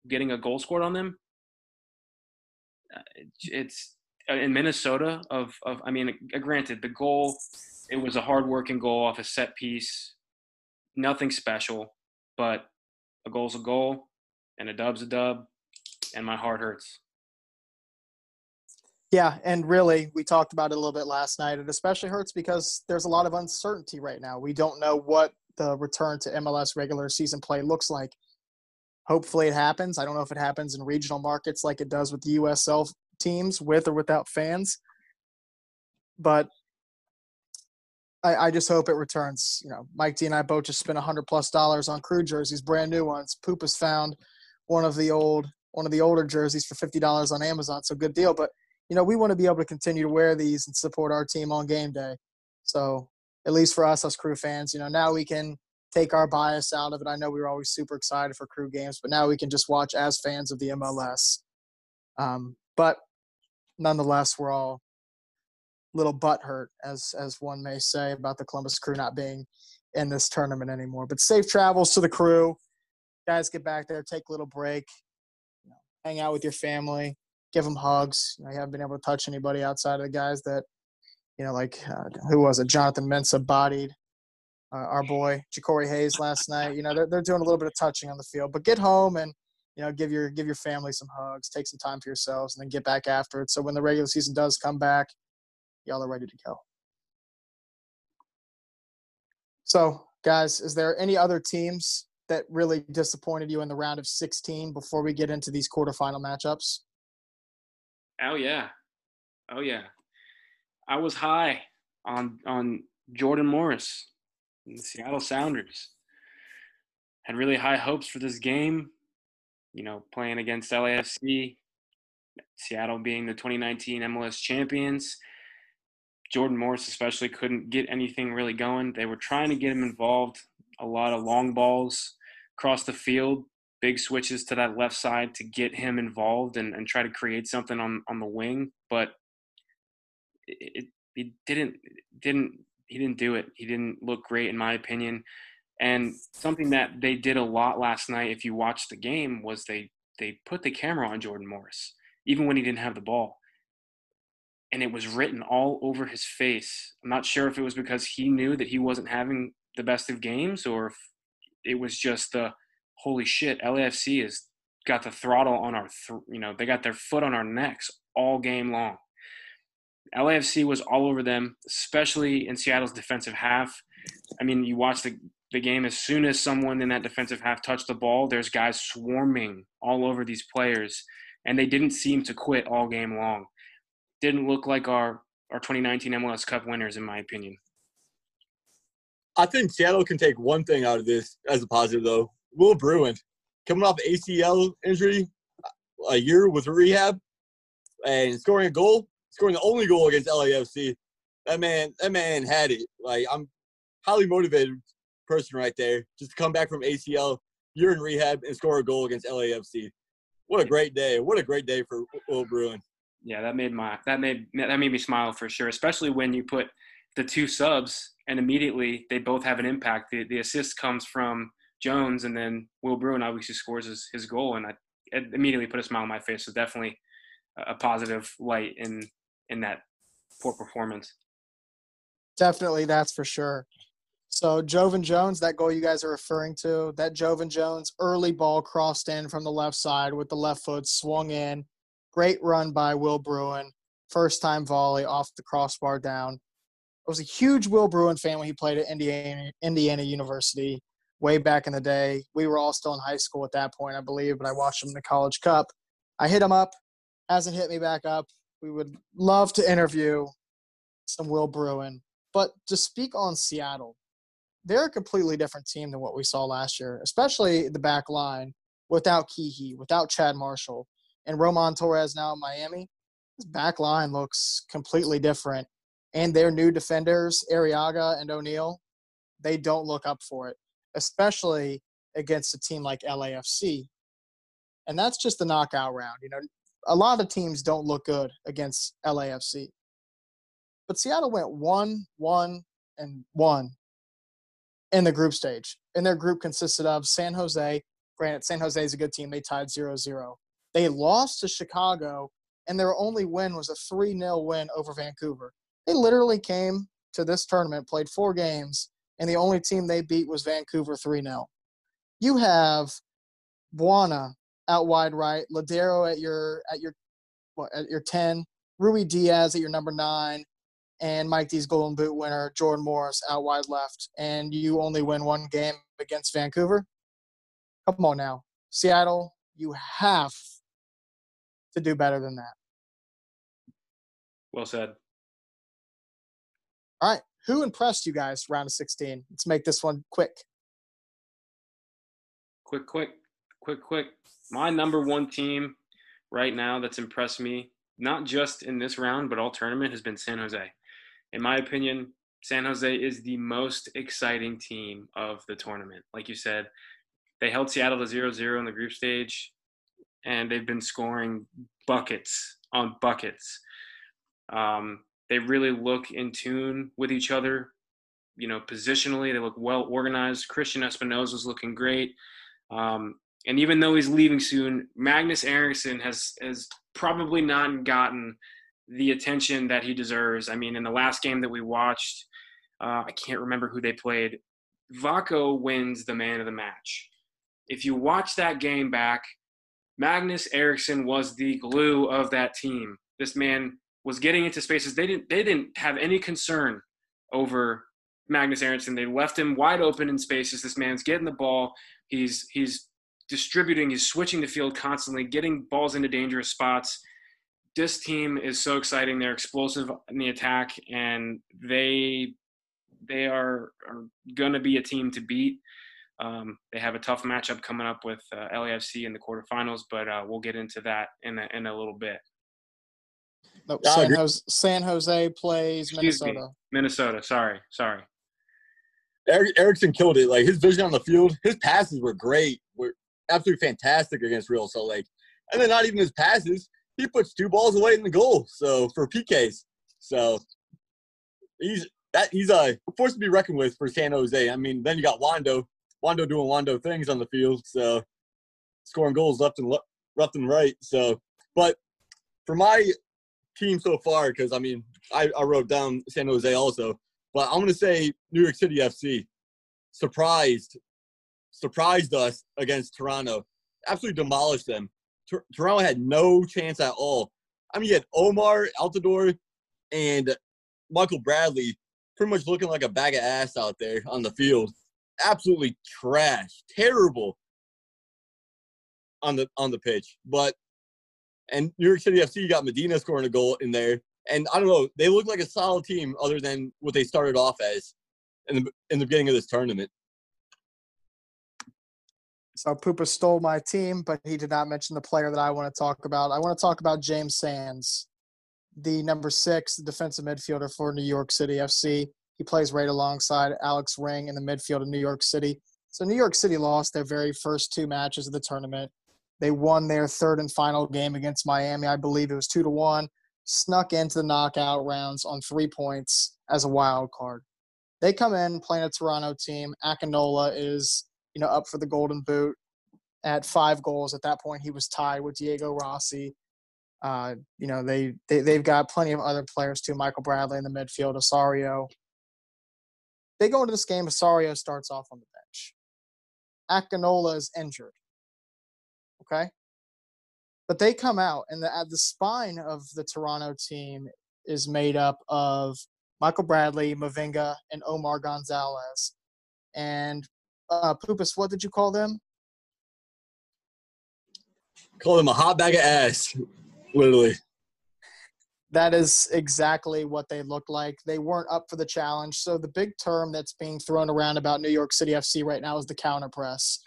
getting a goal scored on them. Uh, it's uh, in Minnesota of of I mean, uh, granted the goal it was a hard working goal off a set piece, nothing special, but a goal's a goal and a dub's a dub, and my heart hurts. Yeah, and really, we talked about it a little bit last night. It especially hurts because there's a lot of uncertainty right now. We don't know what the return to MLS regular season play looks like. Hopefully, it happens. I don't know if it happens in regional markets like it does with the USL teams, with or without fans. But I, I just hope it returns. You know, Mike D and I both just spent a hundred plus dollars on crew jerseys, brand new ones. Poop has found one of the old one of the older jerseys for fifty dollars on Amazon, so good deal. But you know, we want to be able to continue to wear these and support our team on game day. So at least for us, us crew fans, you know, now we can take our bias out of it. I know we were always super excited for crew games, but now we can just watch as fans of the MLS. Um, but nonetheless, we're all little butt hurt, as as one may say, about the Columbus crew not being in this tournament anymore. But safe travels to the crew. Guys, get back there, take a little break, you know, hang out with your family, give them hugs. You know, you haven't been able to touch anybody outside of the guys that, you know, like uh, who was it? Jonathan Mensah bodied uh, our boy Jacori Hayes last night. You know, they're they're doing a little bit of touching on the field, but get home and you know give your give your family some hugs, take some time for yourselves, and then get back after it. So when the regular season does come back, y'all are ready to go. So, guys, is there any other teams that really disappointed you in the round of 16 before we get into these quarterfinal matchups? Oh yeah, oh yeah. I was high on on Jordan Morris the Seattle Sounders. Had really high hopes for this game. You know, playing against LAFC, Seattle being the 2019 MLS champions. Jordan Morris especially couldn't get anything really going. They were trying to get him involved, a lot of long balls across the field, big switches to that left side to get him involved and, and try to create something on, on the wing. But it, it, didn't didn't he didn't do it. He didn't look great in my opinion. And something that they did a lot last night, if you watched the game, was they they put the camera on Jordan Morris, even when he didn't have the ball and it was written all over his face. I'm not sure if it was because he knew that he wasn't having the best of games or if it was just the holy shit, LAFC has got the throttle on our, th- you know, they got their foot on our necks all game long. LAFC was all over them, especially in Seattle's defensive half. I mean, you watch the, the game, as soon as someone in that defensive half touched the ball, there's guys swarming all over these players, and they didn't seem to quit all game long didn't look like our our 2019 MLS Cup winners, in my opinion. I think Seattle can take one thing out of this as a positive, though. Will Bruin, coming off ACL injury, a year with rehab, and scoring a goal, scoring the only goal against LAFC. That man, that man had it. Like I'm highly motivated person right there, just to come back from ACL, year in rehab, and score a goal against LAFC. What a great day! What a great day for Will Bruin yeah, that made my that made that made me smile for sure. Especially when you put the two subs and immediately they both have an impact. The the assist comes from Jones, and then Will Bruin obviously scores his, his goal, and I immediately put a smile on my face. So definitely a positive light in in that poor performance. Definitely, that's for sure. So Joevin Jones, that goal you guys are referring to, that Joevin Jones early ball crossed in from the left side with the left foot swung in Great run by Will Bruin. First time volley off the crossbar down. I was a huge Will Bruin fan when he played at Indiana, Indiana University way back in the day. We were all still in high school at that point, I believe, but I watched him in the College Cup. I hit him up, hasn't hit me back up. We would love to interview some Will Bruin. But to speak on Seattle, they're a completely different team than what we saw last year, especially the back line without Kee-hee, without Chad Marshall and Roman Torres now in Miami, his back line looks completely different. And their new defenders, Arreaga and O'Neill, they don't look up for it, especially against a team like LAFC. And that's just the knockout round. You know, a lot of teams don't look good against LAFC. But Seattle went one, one, and one in the group stage. And their group consisted of San Jose. Granted, San Jose is a good team. They tied 0 0. They lost to Chicago and their only win was a 3 0 win over Vancouver. They literally came to this tournament, played four games, and the only team they beat was Vancouver 3 0. You have Bwana out wide right, Lodeiro at your at your what, at your 10, Ruidiaz at your number nine, and Mike D's Golden Boot winner, Jordan Morris, out wide left, and you only win one game against Vancouver. Come on now. Seattle, you have to do better than that. Well said. All right. Who impressed you guys round of 16? Let's make this one quick. Quick, quick, quick, quick. My number one team right now that's impressed me, not just in this round, but all tournament, has been San Jose. In my opinion, San Jose is the most exciting team of the tournament. Like you said, they held Seattle to 0 0 in the group stage, and they've been scoring buckets on buckets. Um, they really look in tune with each other. You know, positionally, they look well organized. Cristian Espinoza is looking great. Um, and even though he's leaving soon, Magnus Eriksson has has probably not gotten the attention that he deserves. I mean, in the last game that we watched, uh, I can't remember who they played. Vako wins the man of the match. If you watch that game back, Magnus Eriksson was the glue of that team. This man was getting into spaces. They didn't they didn't have any concern over Magnus Eriksson. They left him wide open in spaces. This man's getting the ball. He's he's distributing, he's switching the field constantly, getting balls into dangerous spots. This team is so exciting. They're explosive in the attack, and they they are, are going to be a team to beat. Um, they have a tough matchup coming up with uh, LAFC in the quarterfinals, but uh, we'll get into that in a, in a little bit. No, San, Jose, San Jose plays Excuse Minnesota. Me. Minnesota. Sorry, sorry. Eric, Eriksson killed it. Like his vision on the field, his passes were great. Were absolutely fantastic against Real Salt Lake. And then not even his passes, he puts two balls away in the goal. So for PKs, so he's that he's a force to be reckoned with for San Jose. I mean, then you got Wondo, Wondo doing Wondo things on the field, so scoring goals left and left, left and right. So, but for my team so far, because I mean, I, I wrote down San Jose also, but I'm gonna say New York City FC surprised surprised us against Toronto, absolutely demolished them. Toronto had no chance at all. I mean, you had Omar Altidore and Michael Bradley pretty much looking like a bag of ass out there on the field. Absolutely trash, terrible on the on the pitch. But and New York City FC got Medina scoring a goal in there. And I don't know, they look like a solid team other than what they started off as in the in the beginning of this tournament. So Poopa stole my team, but he did not mention the player that I want to talk about. I want to talk about James Sands, the number six defensive midfielder for New York City FC. He plays right alongside Alex Ring in the midfield of New York City. So New York City lost their very first two matches of the tournament. They won their third and final game against Miami. I believe it was two to one. Snuck into the knockout rounds on three points as a wild card. They come in playing a Toronto team. Akinola is you know, up for the Golden Boot at five goals. At that point, he was tied with Diego Rossi. Uh, you know, they, they they've got plenty of other players too. Michael Bradley in the midfield, Osorio. They go into this game. Osorio starts off on the bench. Akinola is injured. Okay, but they come out, and the the spine of the Toronto team is made up of Michael Bradley, Mavinga, and Omar Gonzalez. And uh, Poopus, what did you call them? Call them a hot bag of ass, literally. That is exactly what they look like. They weren't up for the challenge. So the big term that's being thrown around about New York City FC right now is the counter press.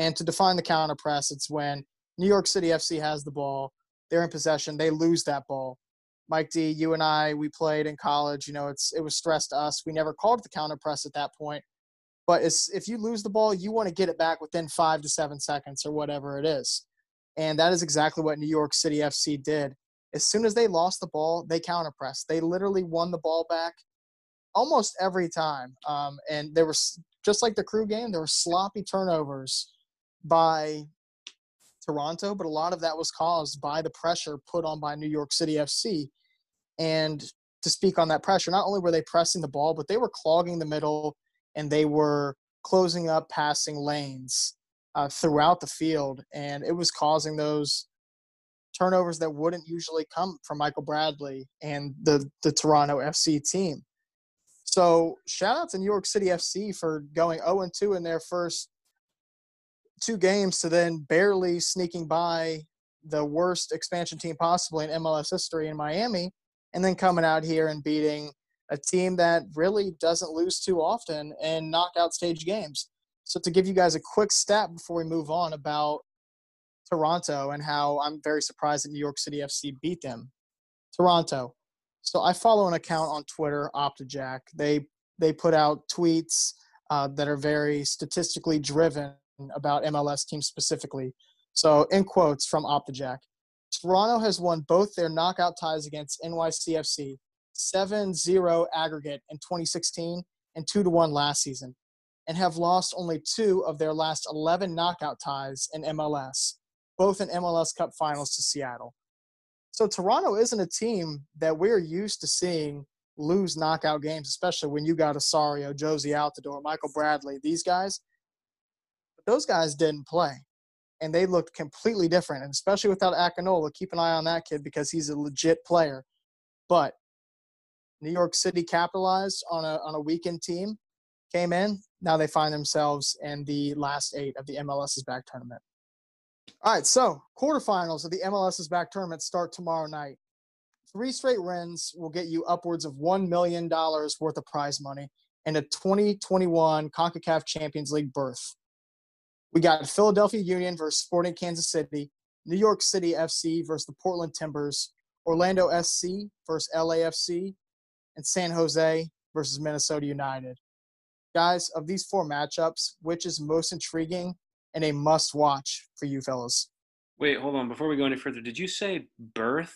And to define the counter press, it's when New York City FC has the ball, they're in possession, they lose that ball. Mike D, you and I, we played in college. You know, it's it was stress to us. We never called the counter press at that point. But if you lose the ball, you want to get it back within five to seven seconds or whatever it is. And that is exactly what New York City FC did. As soon as they lost the ball, they counter pressed. They literally won the ball back almost every time. Um, and there was just like the crew game, there were sloppy turnovers by Toronto, but a lot of that was caused by the pressure put on by New York City FC. And to speak on that pressure, not only were they pressing the ball, but they were clogging the middle and they were closing up passing lanes uh, throughout the field. And it was causing those turnovers that wouldn't usually come from Michael Bradley and the, the Toronto FC team. So shout out to New York City FC for going 0 2 in their first two games to then barely sneaking by the worst expansion team possibly in MLS history in Miami, and then coming out here and beating a team that really doesn't lose too often in knockout stage games. So to give you guys a quick stat before we move on about Toronto and how I'm very surprised that New York City FC beat them. Toronto. So I follow an account on Twitter, OptaJack. They they put out tweets uh, that are very statistically driven about MLS teams specifically. So, in quotes from OptaJack, Toronto has won both their knockout ties against NYCFC, 7 0 aggregate in 2016 and 2 1 last season, and have lost only two of their last 11 knockout ties in MLS, both in MLS Cup finals to Seattle. So, Toronto isn't a team that we're used to seeing lose knockout games, especially when you got Osorio, Jozy Altidore, Michael Bradley. These guys, but those guys didn't play. And they looked completely different. And especially without Akinola, keep an eye on that kid because he's a legit player. But New York City capitalized on a on a weekend team, came in. Now they find themselves in the last eight of the MLS's back tournament. All right, so quarterfinals of the MLS's back tournament start tomorrow night. Three straight wins will get you upwards of $1 million worth of prize money and a 2021 CONCACAF Champions League berth. We got Philadelphia Union versus Sporting Kansas City, New York City FC versus the Portland Timbers, Orlando SC versus LAFC, and San Jose versus Minnesota United. Guys, of these four matchups, which is most intriguing and a must watch for you fellas? Wait, hold on. Before we go any further, did you say birth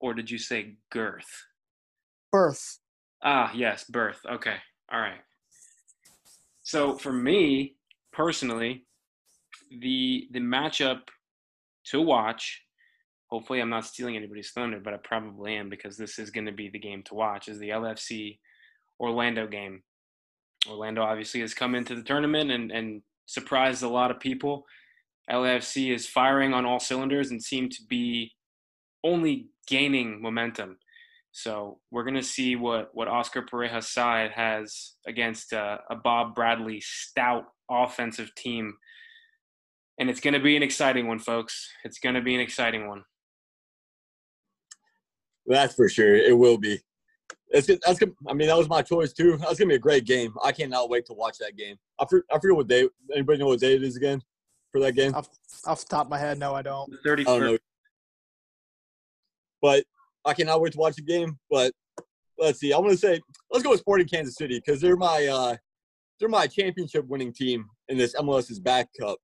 or did you say girth? Birth. Ah, yes, birth. Okay. All right. So for me personally, the the matchup to watch. Hopefully, I'm not stealing anybody's thunder, but I probably am because this is going to be the game to watch. Is the LFC Orlando game? Orlando obviously has come into the tournament and and surprised a lot of people. LFC is firing on all cylinders and seem to be only gaining momentum. So we're going to see what, what Oscar Pareja's side has against uh, a Bob Bradley stout offensive team and it's going to be an exciting one, folks. It's going to be an exciting one. That's for sure. It will be. It's that's. I mean, that was my choice too. That's gonna be a great game. I cannot wait to watch that game. I forget, I forget what day. Anybody know what day it is again for that game? Off, off the top of my head, no, I don't. Thirty. Oh, but I cannot wait to watch the game. But let's see. I'm gonna say let's go with Sporting Kansas City because they're my uh, they're my championship winning team in this MLS's back cup.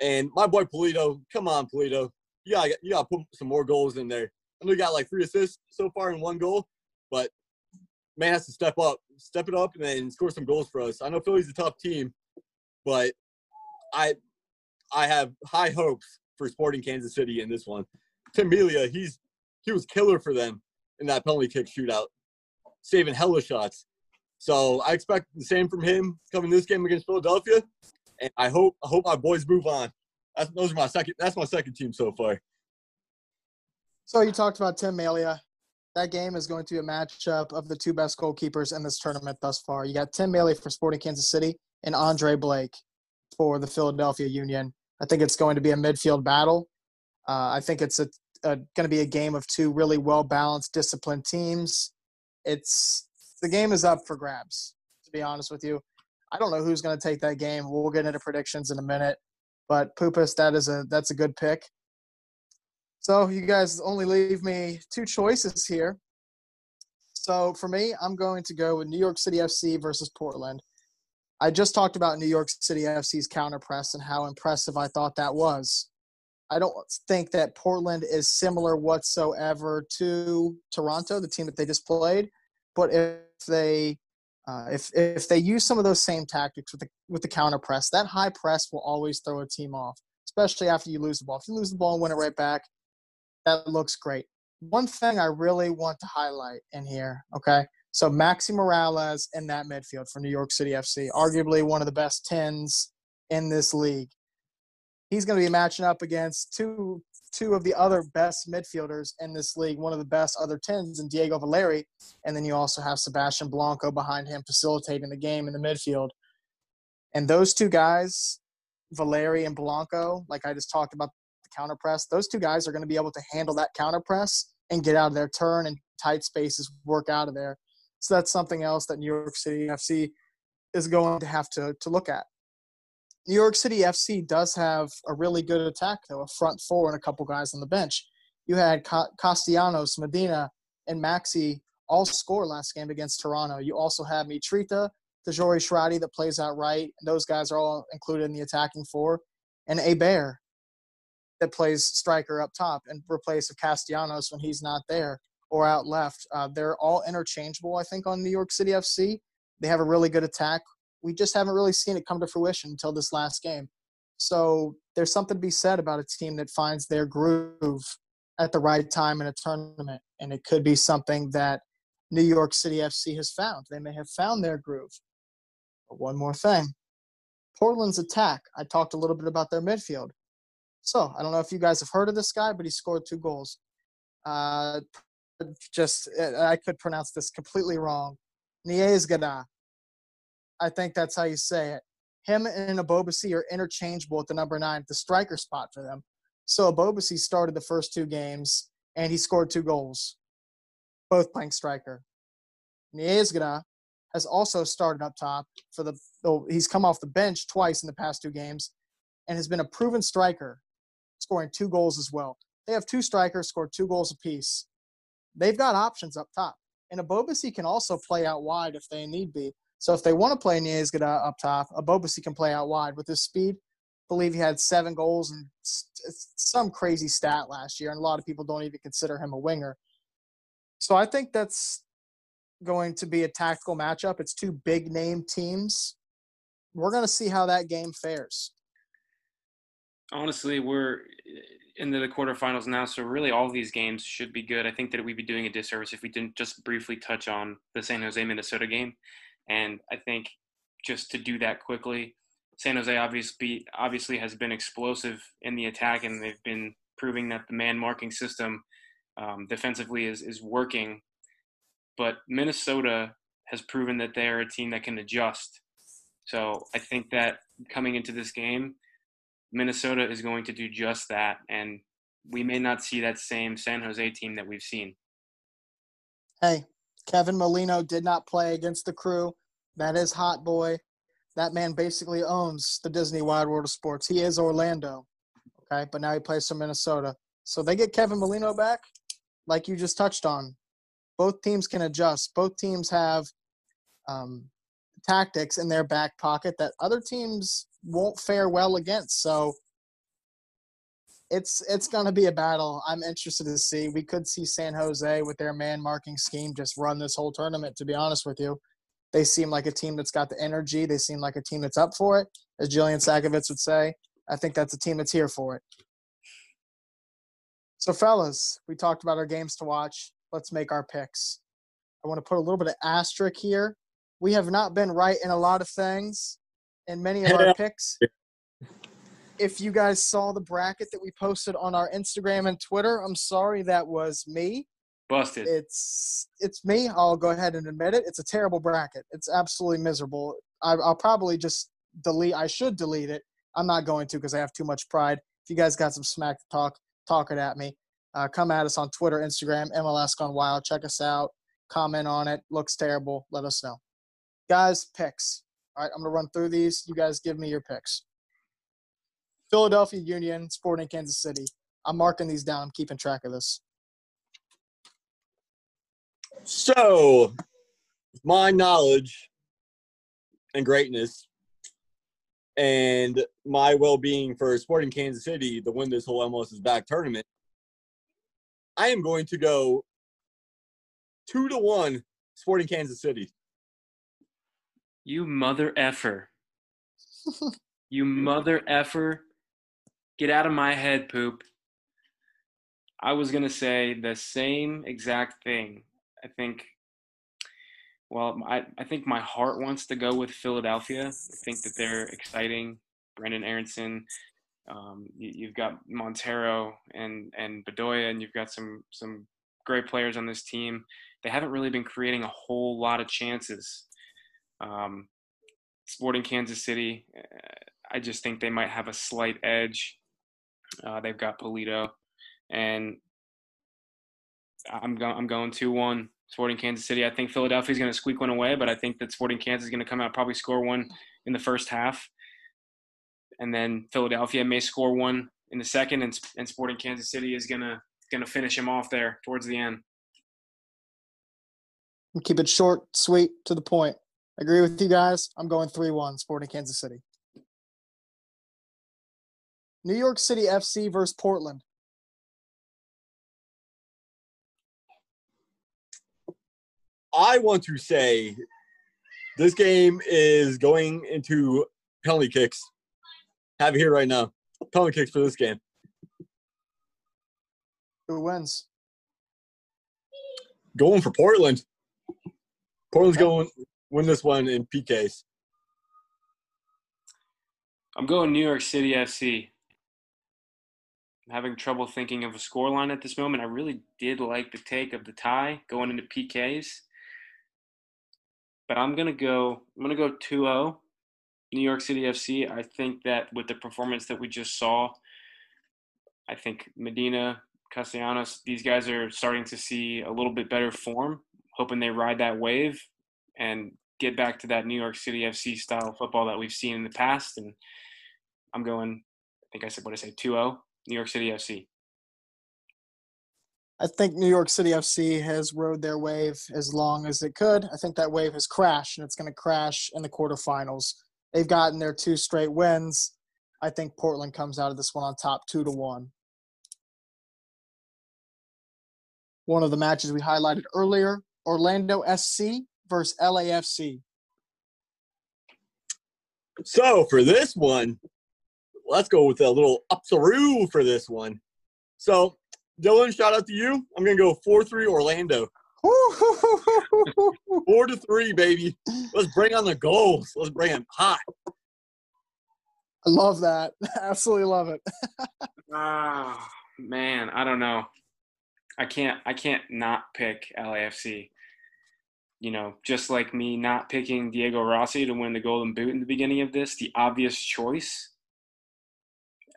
And my boy Pulido, come on, Pulido. You got you gotta put some more goals in there. I know you got like three assists so far in one goal, but man has to step up, step it up, and then score some goals for us. I know Philly's a tough team, but I I have high hopes for Sporting Kansas City in this one. Tim Melia, he's he was killer for them in that penalty kick shootout, saving hella shots. So I expect the same from him coming this game against Philadelphia and I hope I hope my boys move on. That's, those are my second. That's my second team so far. So you talked about Tim Melia. That game is going to be a matchup of the two best goalkeepers in this tournament thus far. You got Tim Melia for Sporting Kansas City and Andre Blake for the Philadelphia Union. I think it's going to be a midfield battle. Uh, I think it's a, a going to be a game of two really well balanced, disciplined teams. It's the game is up for grabs. To be honest with you, I don't know who's going to take that game. We'll get into predictions in a minute, but Poopus, that is a that's a good pick. So you guys only leave me two choices here. So for me, I'm going to go with New York City FC versus Portland. I just talked about New York City FC's counter press and how impressive I thought that was. I don't think that Portland is similar whatsoever to Toronto, the team that they just played. But if they uh, if if they use some of those same tactics with the with the counter press, that high press will always throw a team off, especially after you lose the ball. If you lose the ball and win it right back, that looks great. One thing I really want to highlight in here, okay? So Maxi Morales in that midfield for New York City FC, arguably one of the best tens in this league. He's going to be matching up against two two of the other best midfielders in this league, one of the best other tens in Diego Valeri, and then you also have Sebastian Blanco behind him facilitating the game in the midfield. And those two guys, Valeri and Blanco, like I just talked about the counter press, those two guys are going to be able to handle that counter press and get out of their turn and tight spaces, work out of there. So that's something else that New York City FC is going to have to, to look at. New York City FC does have a really good attack, though, a front four and a couple guys on the bench. You had Castellanos, Medina, and Maxi all score last game against Toronto. You also have Mitrita, Tajouri Shradi that plays out right. Those guys are all included in the attacking four. And Héber that plays striker up top and replace of Castellanos when he's not there or out left. Uh, they're all interchangeable, I think, on New York City FC. They have a really good attack we just haven't really seen it come to fruition until this last game. So there's something to be said about a team that finds their groove at the right time in a tournament. And it could be something that New York City FC has found. They may have found their groove. But one more thing Portland's attack. I talked a little bit about their midfield. So I don't know if you guys have heard of this guy, but he scored two goals. Uh, just, I could pronounce this completely wrong. Niezgoda I think that's how you say it. Him and Ebobisse are interchangeable at the number nine, the striker spot for them. So Ebobisse started the first two games and he scored two goals, both playing striker. Niezgoda has also started up top for the. He's come off the bench twice in the past two games, and has been a proven striker, scoring two goals as well. They have two strikers scored two goals apiece. They've got options up top, and Ebobisse can also play out wide if they need be. So if they want to play Niezgoda up top, Ebobisse can play out wide with his speed. I believe he had seven goals and some crazy stat last year, and a lot of people don't even consider him a winger. So I think that's going to be a tactical matchup. It's two big name teams. We're going to see how that game fares. Honestly, we're into the quarterfinals now, so really all these games should be good. I think that we'd be doing a disservice if we didn't just briefly touch on the San Jose Minnesota game. And I think just to do that quickly, San Jose obviously obviously has been explosive in the attack, and they've been proving that the man marking system um, defensively is is working. But Minnesota has proven that they are a team that can adjust. So I think that coming into this game, Minnesota is going to do just that, and we may not see that same San Jose team that we've seen. Hey, Kevin Molino did not play against the crew. That is Hot Boy. That man basically owns the Disney Wide World of Sports. He is Orlando. Okay, but now he plays for Minnesota. So they get Kevin Molino back, like you just touched on. Both teams can adjust. Both teams have um, tactics in their back pocket that other teams won't fare well against. So it's it's going to be a battle. I'm interested to see. We could see San Jose with their man marking scheme just run this whole tournament. To be honest with you, they seem like a team that's got the energy. They seem like a team that's up for it, as Jillian Sakovits would say. I think that's a team that's here for it. So, fellas, we talked about our games to watch. Let's make our picks. I want to put a little bit of asterisk here. We have not been right in a lot of things in many of our picks if you guys saw the bracket that we posted on our Instagram and Twitter, I'm sorry that was me. Busted. It's it's me. I'll go ahead and admit it. It's a terrible bracket. It's absolutely miserable. I, will probably just delete. I should delete it. I'm not going to because I have too much pride. If you guys got some smack to talk, talk it at me. Uh, come at us on Twitter, Instagram, MLS Gone Wild. Check us out. Comment on it. Looks terrible. Let us know. Guys, picks. All right, I'm gonna run through these. You guys give me your picks. Philadelphia Union, Sporting Kansas City. I'm marking these down. I'm keeping track of this. So, my knowledge and greatness and my well-being for Sporting Kansas City to win this whole MLS is back tournament, I am going to go two to one Sporting Kansas City. You mother effer. you mother effer. Get out of my head, poop. I was gonna say the same exact thing. I think. Well, I, I think my heart wants to go with Philadelphia. I think that they're exciting. Brenden Aaronson, um, you, have got Monteiro and and Bedoya, and you've got some some great players on this team. They haven't really been creating a whole lot of chances. Um, Sporting Kansas City, I just think they might have a slight edge. Uh, they've got Pulido, and I'm going. I'm going two one Sporting Kansas City. I think Philadelphia's going to squeak one away, but I think that Sporting Kansas is going to come out probably score one in the first half, and then Philadelphia may score one in the second, and, and Sporting Kansas City is going to going to finish him off there towards the end. Keep it short, sweet, to the point. I agree with you guys. I'm going 3 1 Sporting Kansas City. New York City FC versus Portland. I want to say this game is going into penalty kicks. Have it here right now. Penalty kicks for this game. Who wins? Going for Portland. Portland's going win this one in PKs. I'm going New York City FC. Having trouble thinking of a scoreline at this moment. I really did like the take of the tie going into PKs. But I'm gonna go I'm gonna go 2-0 New York City FC. I think that with the performance that we just saw, I think Medina, Castellanos, these guys are starting to see a little bit better form, hoping they ride that wave and get back to that New York City FC style football that we've seen in the past. And I'm going, I think I said what I say, 2 0, New York City FC. I think New York City FC has rode their wave as long as it could. I think that wave has crashed, and it's going to crash in the quarterfinals. They've gotten their two straight wins. I think Portland comes out of this one on top, two to one. one of the matches we highlighted earlier Orlando SC versus LAFC. So for this one, let's go with a little upsaroo for this one. So Dylan, shout out to you. I'm gonna go four three Orlando. Four to three, baby. Let's bring on the goals. Let's bring them hot. I love that. Absolutely love it. Ah, man, I don't know. I can't I can't not pick LAFC. You know, just like me not picking Diego Rossi to win the Golden Boot in the beginning of this, the obvious choice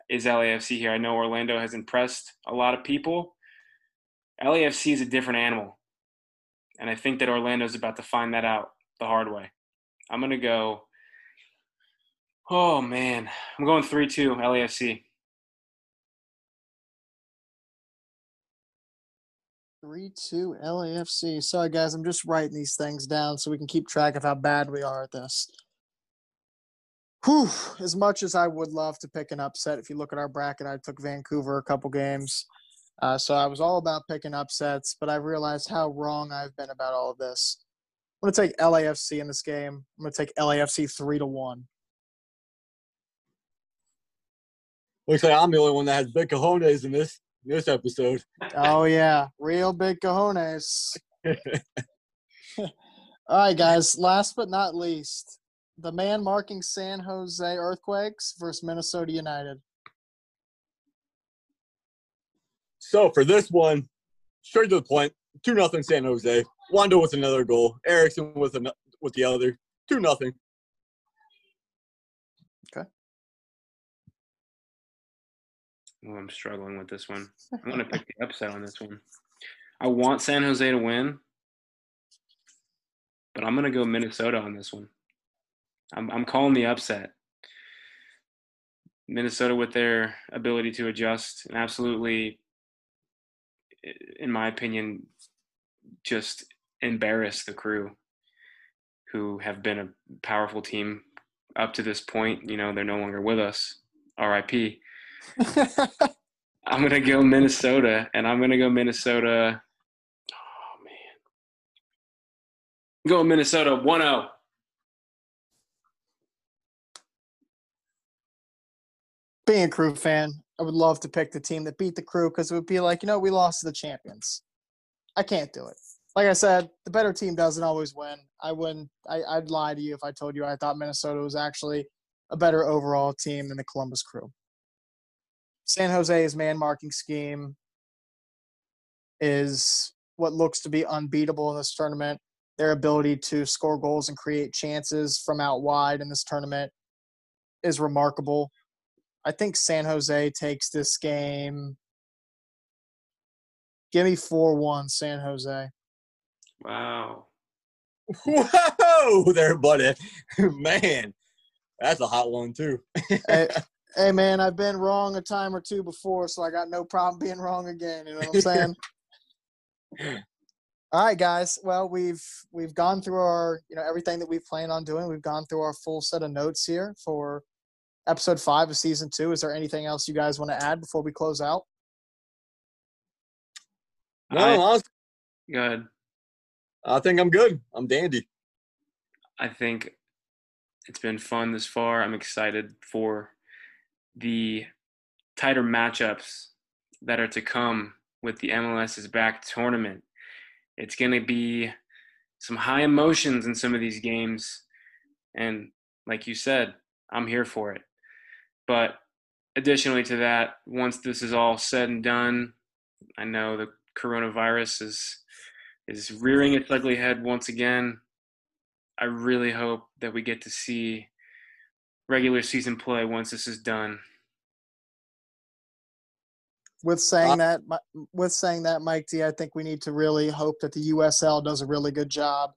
is LAFC here. I know Orlando has impressed a lot of people. LAFC is a different animal. And I think that Orlando's about to find that out the hard way. I'm going to go Oh man, I'm going 3-2 LAFC. Three two LAFC. Sorry guys, I'm just writing these things down so we can keep track of how bad we are at this. Whew, as much as I would love to pick an upset, if you look at our bracket, I took Vancouver a couple games. Uh, so I was all about picking upsets, but I realized how wrong I've been about all of this. I'm going to take LAFC in this game. I'm going to take LAFC 3 to 1. Looks like I'm the only one that has big cojones in this this episode. Oh yeah, real big cojones. All right, guys. Last but not least, the man marking San Jose Earthquakes versus Minnesota United. So for this one, straight to the point, two nothing San Jose. Wondo with another goal. Eriksson with an, with the other. Two nothing. Okay. Oh, I'm struggling with this one. I'm going to pick the upset on this one. I want San Jose to win, but I'm going to go Minnesota on this one. I'm, I'm calling the upset. Minnesota, with their ability to adjust, and absolutely, in my opinion, just embarrass the crew who have been a powerful team up to this point. You know, they're no longer with us. RIP. I'm gonna go Minnesota, and I'm gonna go Minnesota. Oh man, going Minnesota 1-0. Being a crew fan, I would love to pick the team that beat the crew because it would be like, you know, we lost to the champions. I can't do it. Like I said, the better team doesn't always win. I wouldn't. I, I'd lie to you if I told you I thought Minnesota was actually a better overall team than the Columbus Crew. San Jose's man marking scheme is what looks to be unbeatable in this tournament. Their ability to score goals and create chances from out wide in this tournament is remarkable. I think San Jose takes this game. Give me 4 1 San Jose. Wow. Whoa there, buddy. Man, that's a hot one, too. hey, hey, man, I've been wrong a time or two before, so I got no problem being wrong again. You know what I'm saying? All right, guys. Well, we've we've gone through our you know everything that we plan on doing. We've gone through our full set of notes here for episode five of season two. Is there anything else you guys want to add before we close out? No, I- honestly, Go ahead. I think I'm good. I'm dandy. I think it's been fun this far. I'm excited for the tighter matchups that are to come with the MLS is back tournament. It's going to be some high emotions in some of these games. And like you said, I'm here for it. But additionally to that, once this is all said and done, I know the coronavirus is is rearing its ugly head once again. I really hope that we get to see regular season play once this is done. With saying that, with saying that, Mike D, I think we need to really hope that the USL does a really good job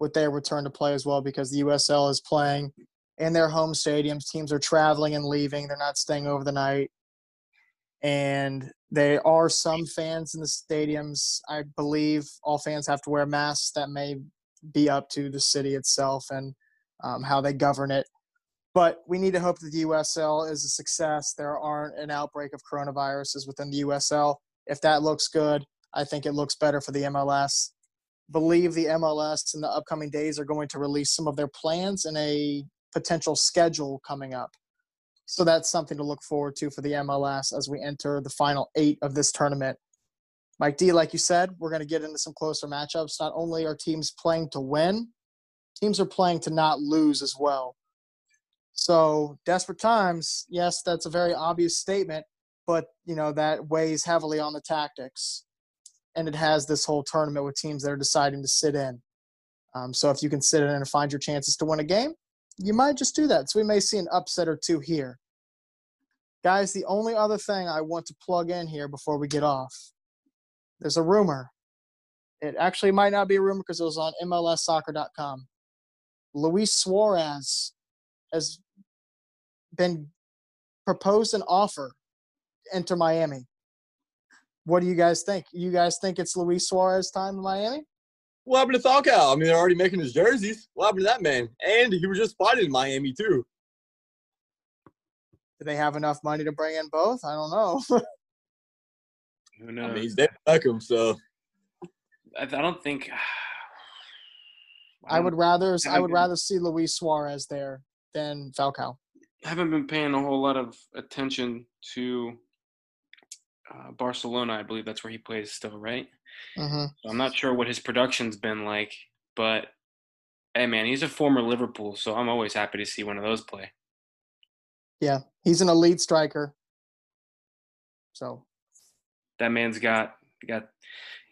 with their return to play as well, because the USL is playing in their home stadiums. Teams are traveling and leaving; they're not staying over the night, and there are some fans in the stadiums. I believe all fans have to wear masks. That may be up to the city itself and um, how they govern it. But we need to hope that the USL is a success. There aren't an outbreak of coronaviruses within the USL. If that looks good, I think it looks better for the MLS. Believe the MLS in the upcoming days are going to release some of their plans in a potential schedule coming up. So that's something to look forward to for the MLS as we enter the final eight of this tournament. Mike D, like you said, we're going to get into some closer matchups. Not only are teams playing to win, teams are playing to not lose as well. So desperate times, yes, that's a very obvious statement, but you know that weighs heavily on the tactics, and it has this whole tournament with teams that are deciding to sit in. Um, so if you can sit in and find your chances to win a game, you might just do that. So we may see an upset or two here. Guys, the only other thing I want to plug in here before we get off, there's a rumor. It actually might not be a rumor because it was on MLSsoccer.com. Luis Suarez has been proposed an offer to enter Miami. What do you guys think? You guys think it's Luis Suarez time in Miami? What happened to Falcao? I mean, they're already making his jerseys. What happened to that man? And he was just spotted in Miami too. Do they have enough money to bring in both? I don't know. Who I knows? mean, he's David Beckham, so I, I don't think. I don't- would rather I haven't would been- rather see Luis Suarez there than Falcao. haven't been paying a whole lot of attention to uh, Barcelona. I believe that's where he plays still, right? Hmm So I'm not sure what his production's been like, but hey, man, he's a former Liverpool, so I'm always happy to see one of those play. Yeah, he's an elite striker. So That man's got got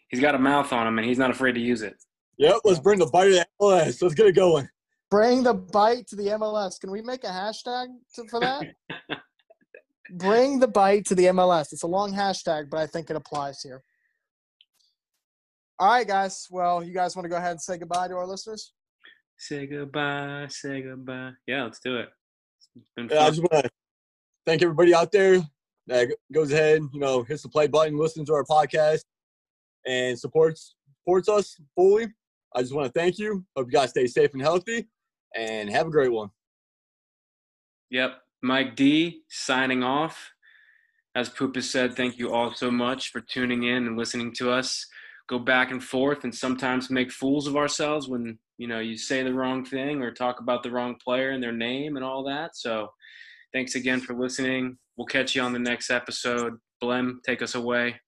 he's got a mouth on him, and he's not afraid to use it. yep. Let's bring the bite of the MLS. Let's get it going. bring the bite to the MLS. Can we make a hashtag to, for that? bring the bite to the MLS. It's a long hashtag, but I think it applies here. All right, guys. Well, you guys want to go ahead and say goodbye to our listeners? Say goodbye, say goodbye. Yeah, let's do it. Yeah, I just want to thank everybody out there that goes ahead, you know, hits the play button, listens to our podcast, and supports supports us fully. I just want to thank you. Hope you guys stay safe and healthy, and have a great one. Yep. Mike D signing off. As Poopus said, thank you all so much for tuning in and listening to us go back and forth and sometimes make fools of ourselves when, you know, you say the wrong thing or talk about the wrong player and their name and all that. So thanks again for listening. we'll catch you on the next episode. Blem, take us away.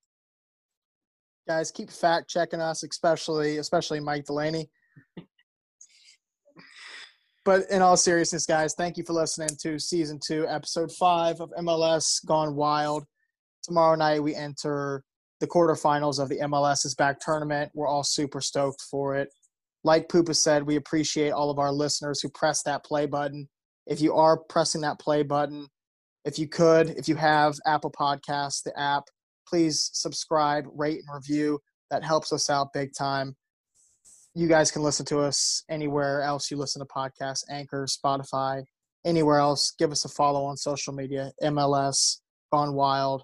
Guys, keep fact checking us, especially especially Mike Delaney. but in all seriousness, guys, thank you for listening to season two, episode five of MLS Gone Wild. Tomorrow night we enter the quarterfinals of the MLS is back tournament. We're all super stoked for it. Like Poopus said, we appreciate all of our listeners who press that play button. If you are pressing that play button, if you could, if you have Apple Podcasts, the app, please subscribe, rate, and review. That helps us out big time. You guys can listen to us anywhere else you listen to podcasts, Anchor, Spotify, anywhere else. Give us a follow on social media, MLS, Gone Wild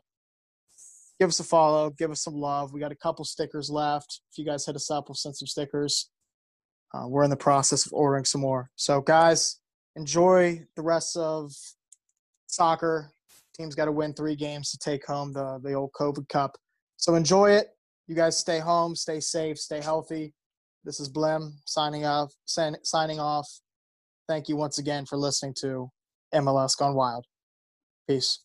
give us a follow, give us some love. We got a couple stickers left. If you guys hit us up, we'll send some stickers. Uh, we're in the process of ordering some more. So, guys, enjoy the rest of soccer. Team's got to win three games to take home the the old COVID Cup. So enjoy it. You guys stay home, stay safe, stay healthy. This is Blem signing off. Signing off. Thank you once again for listening to MLS Gone Wild. Peace.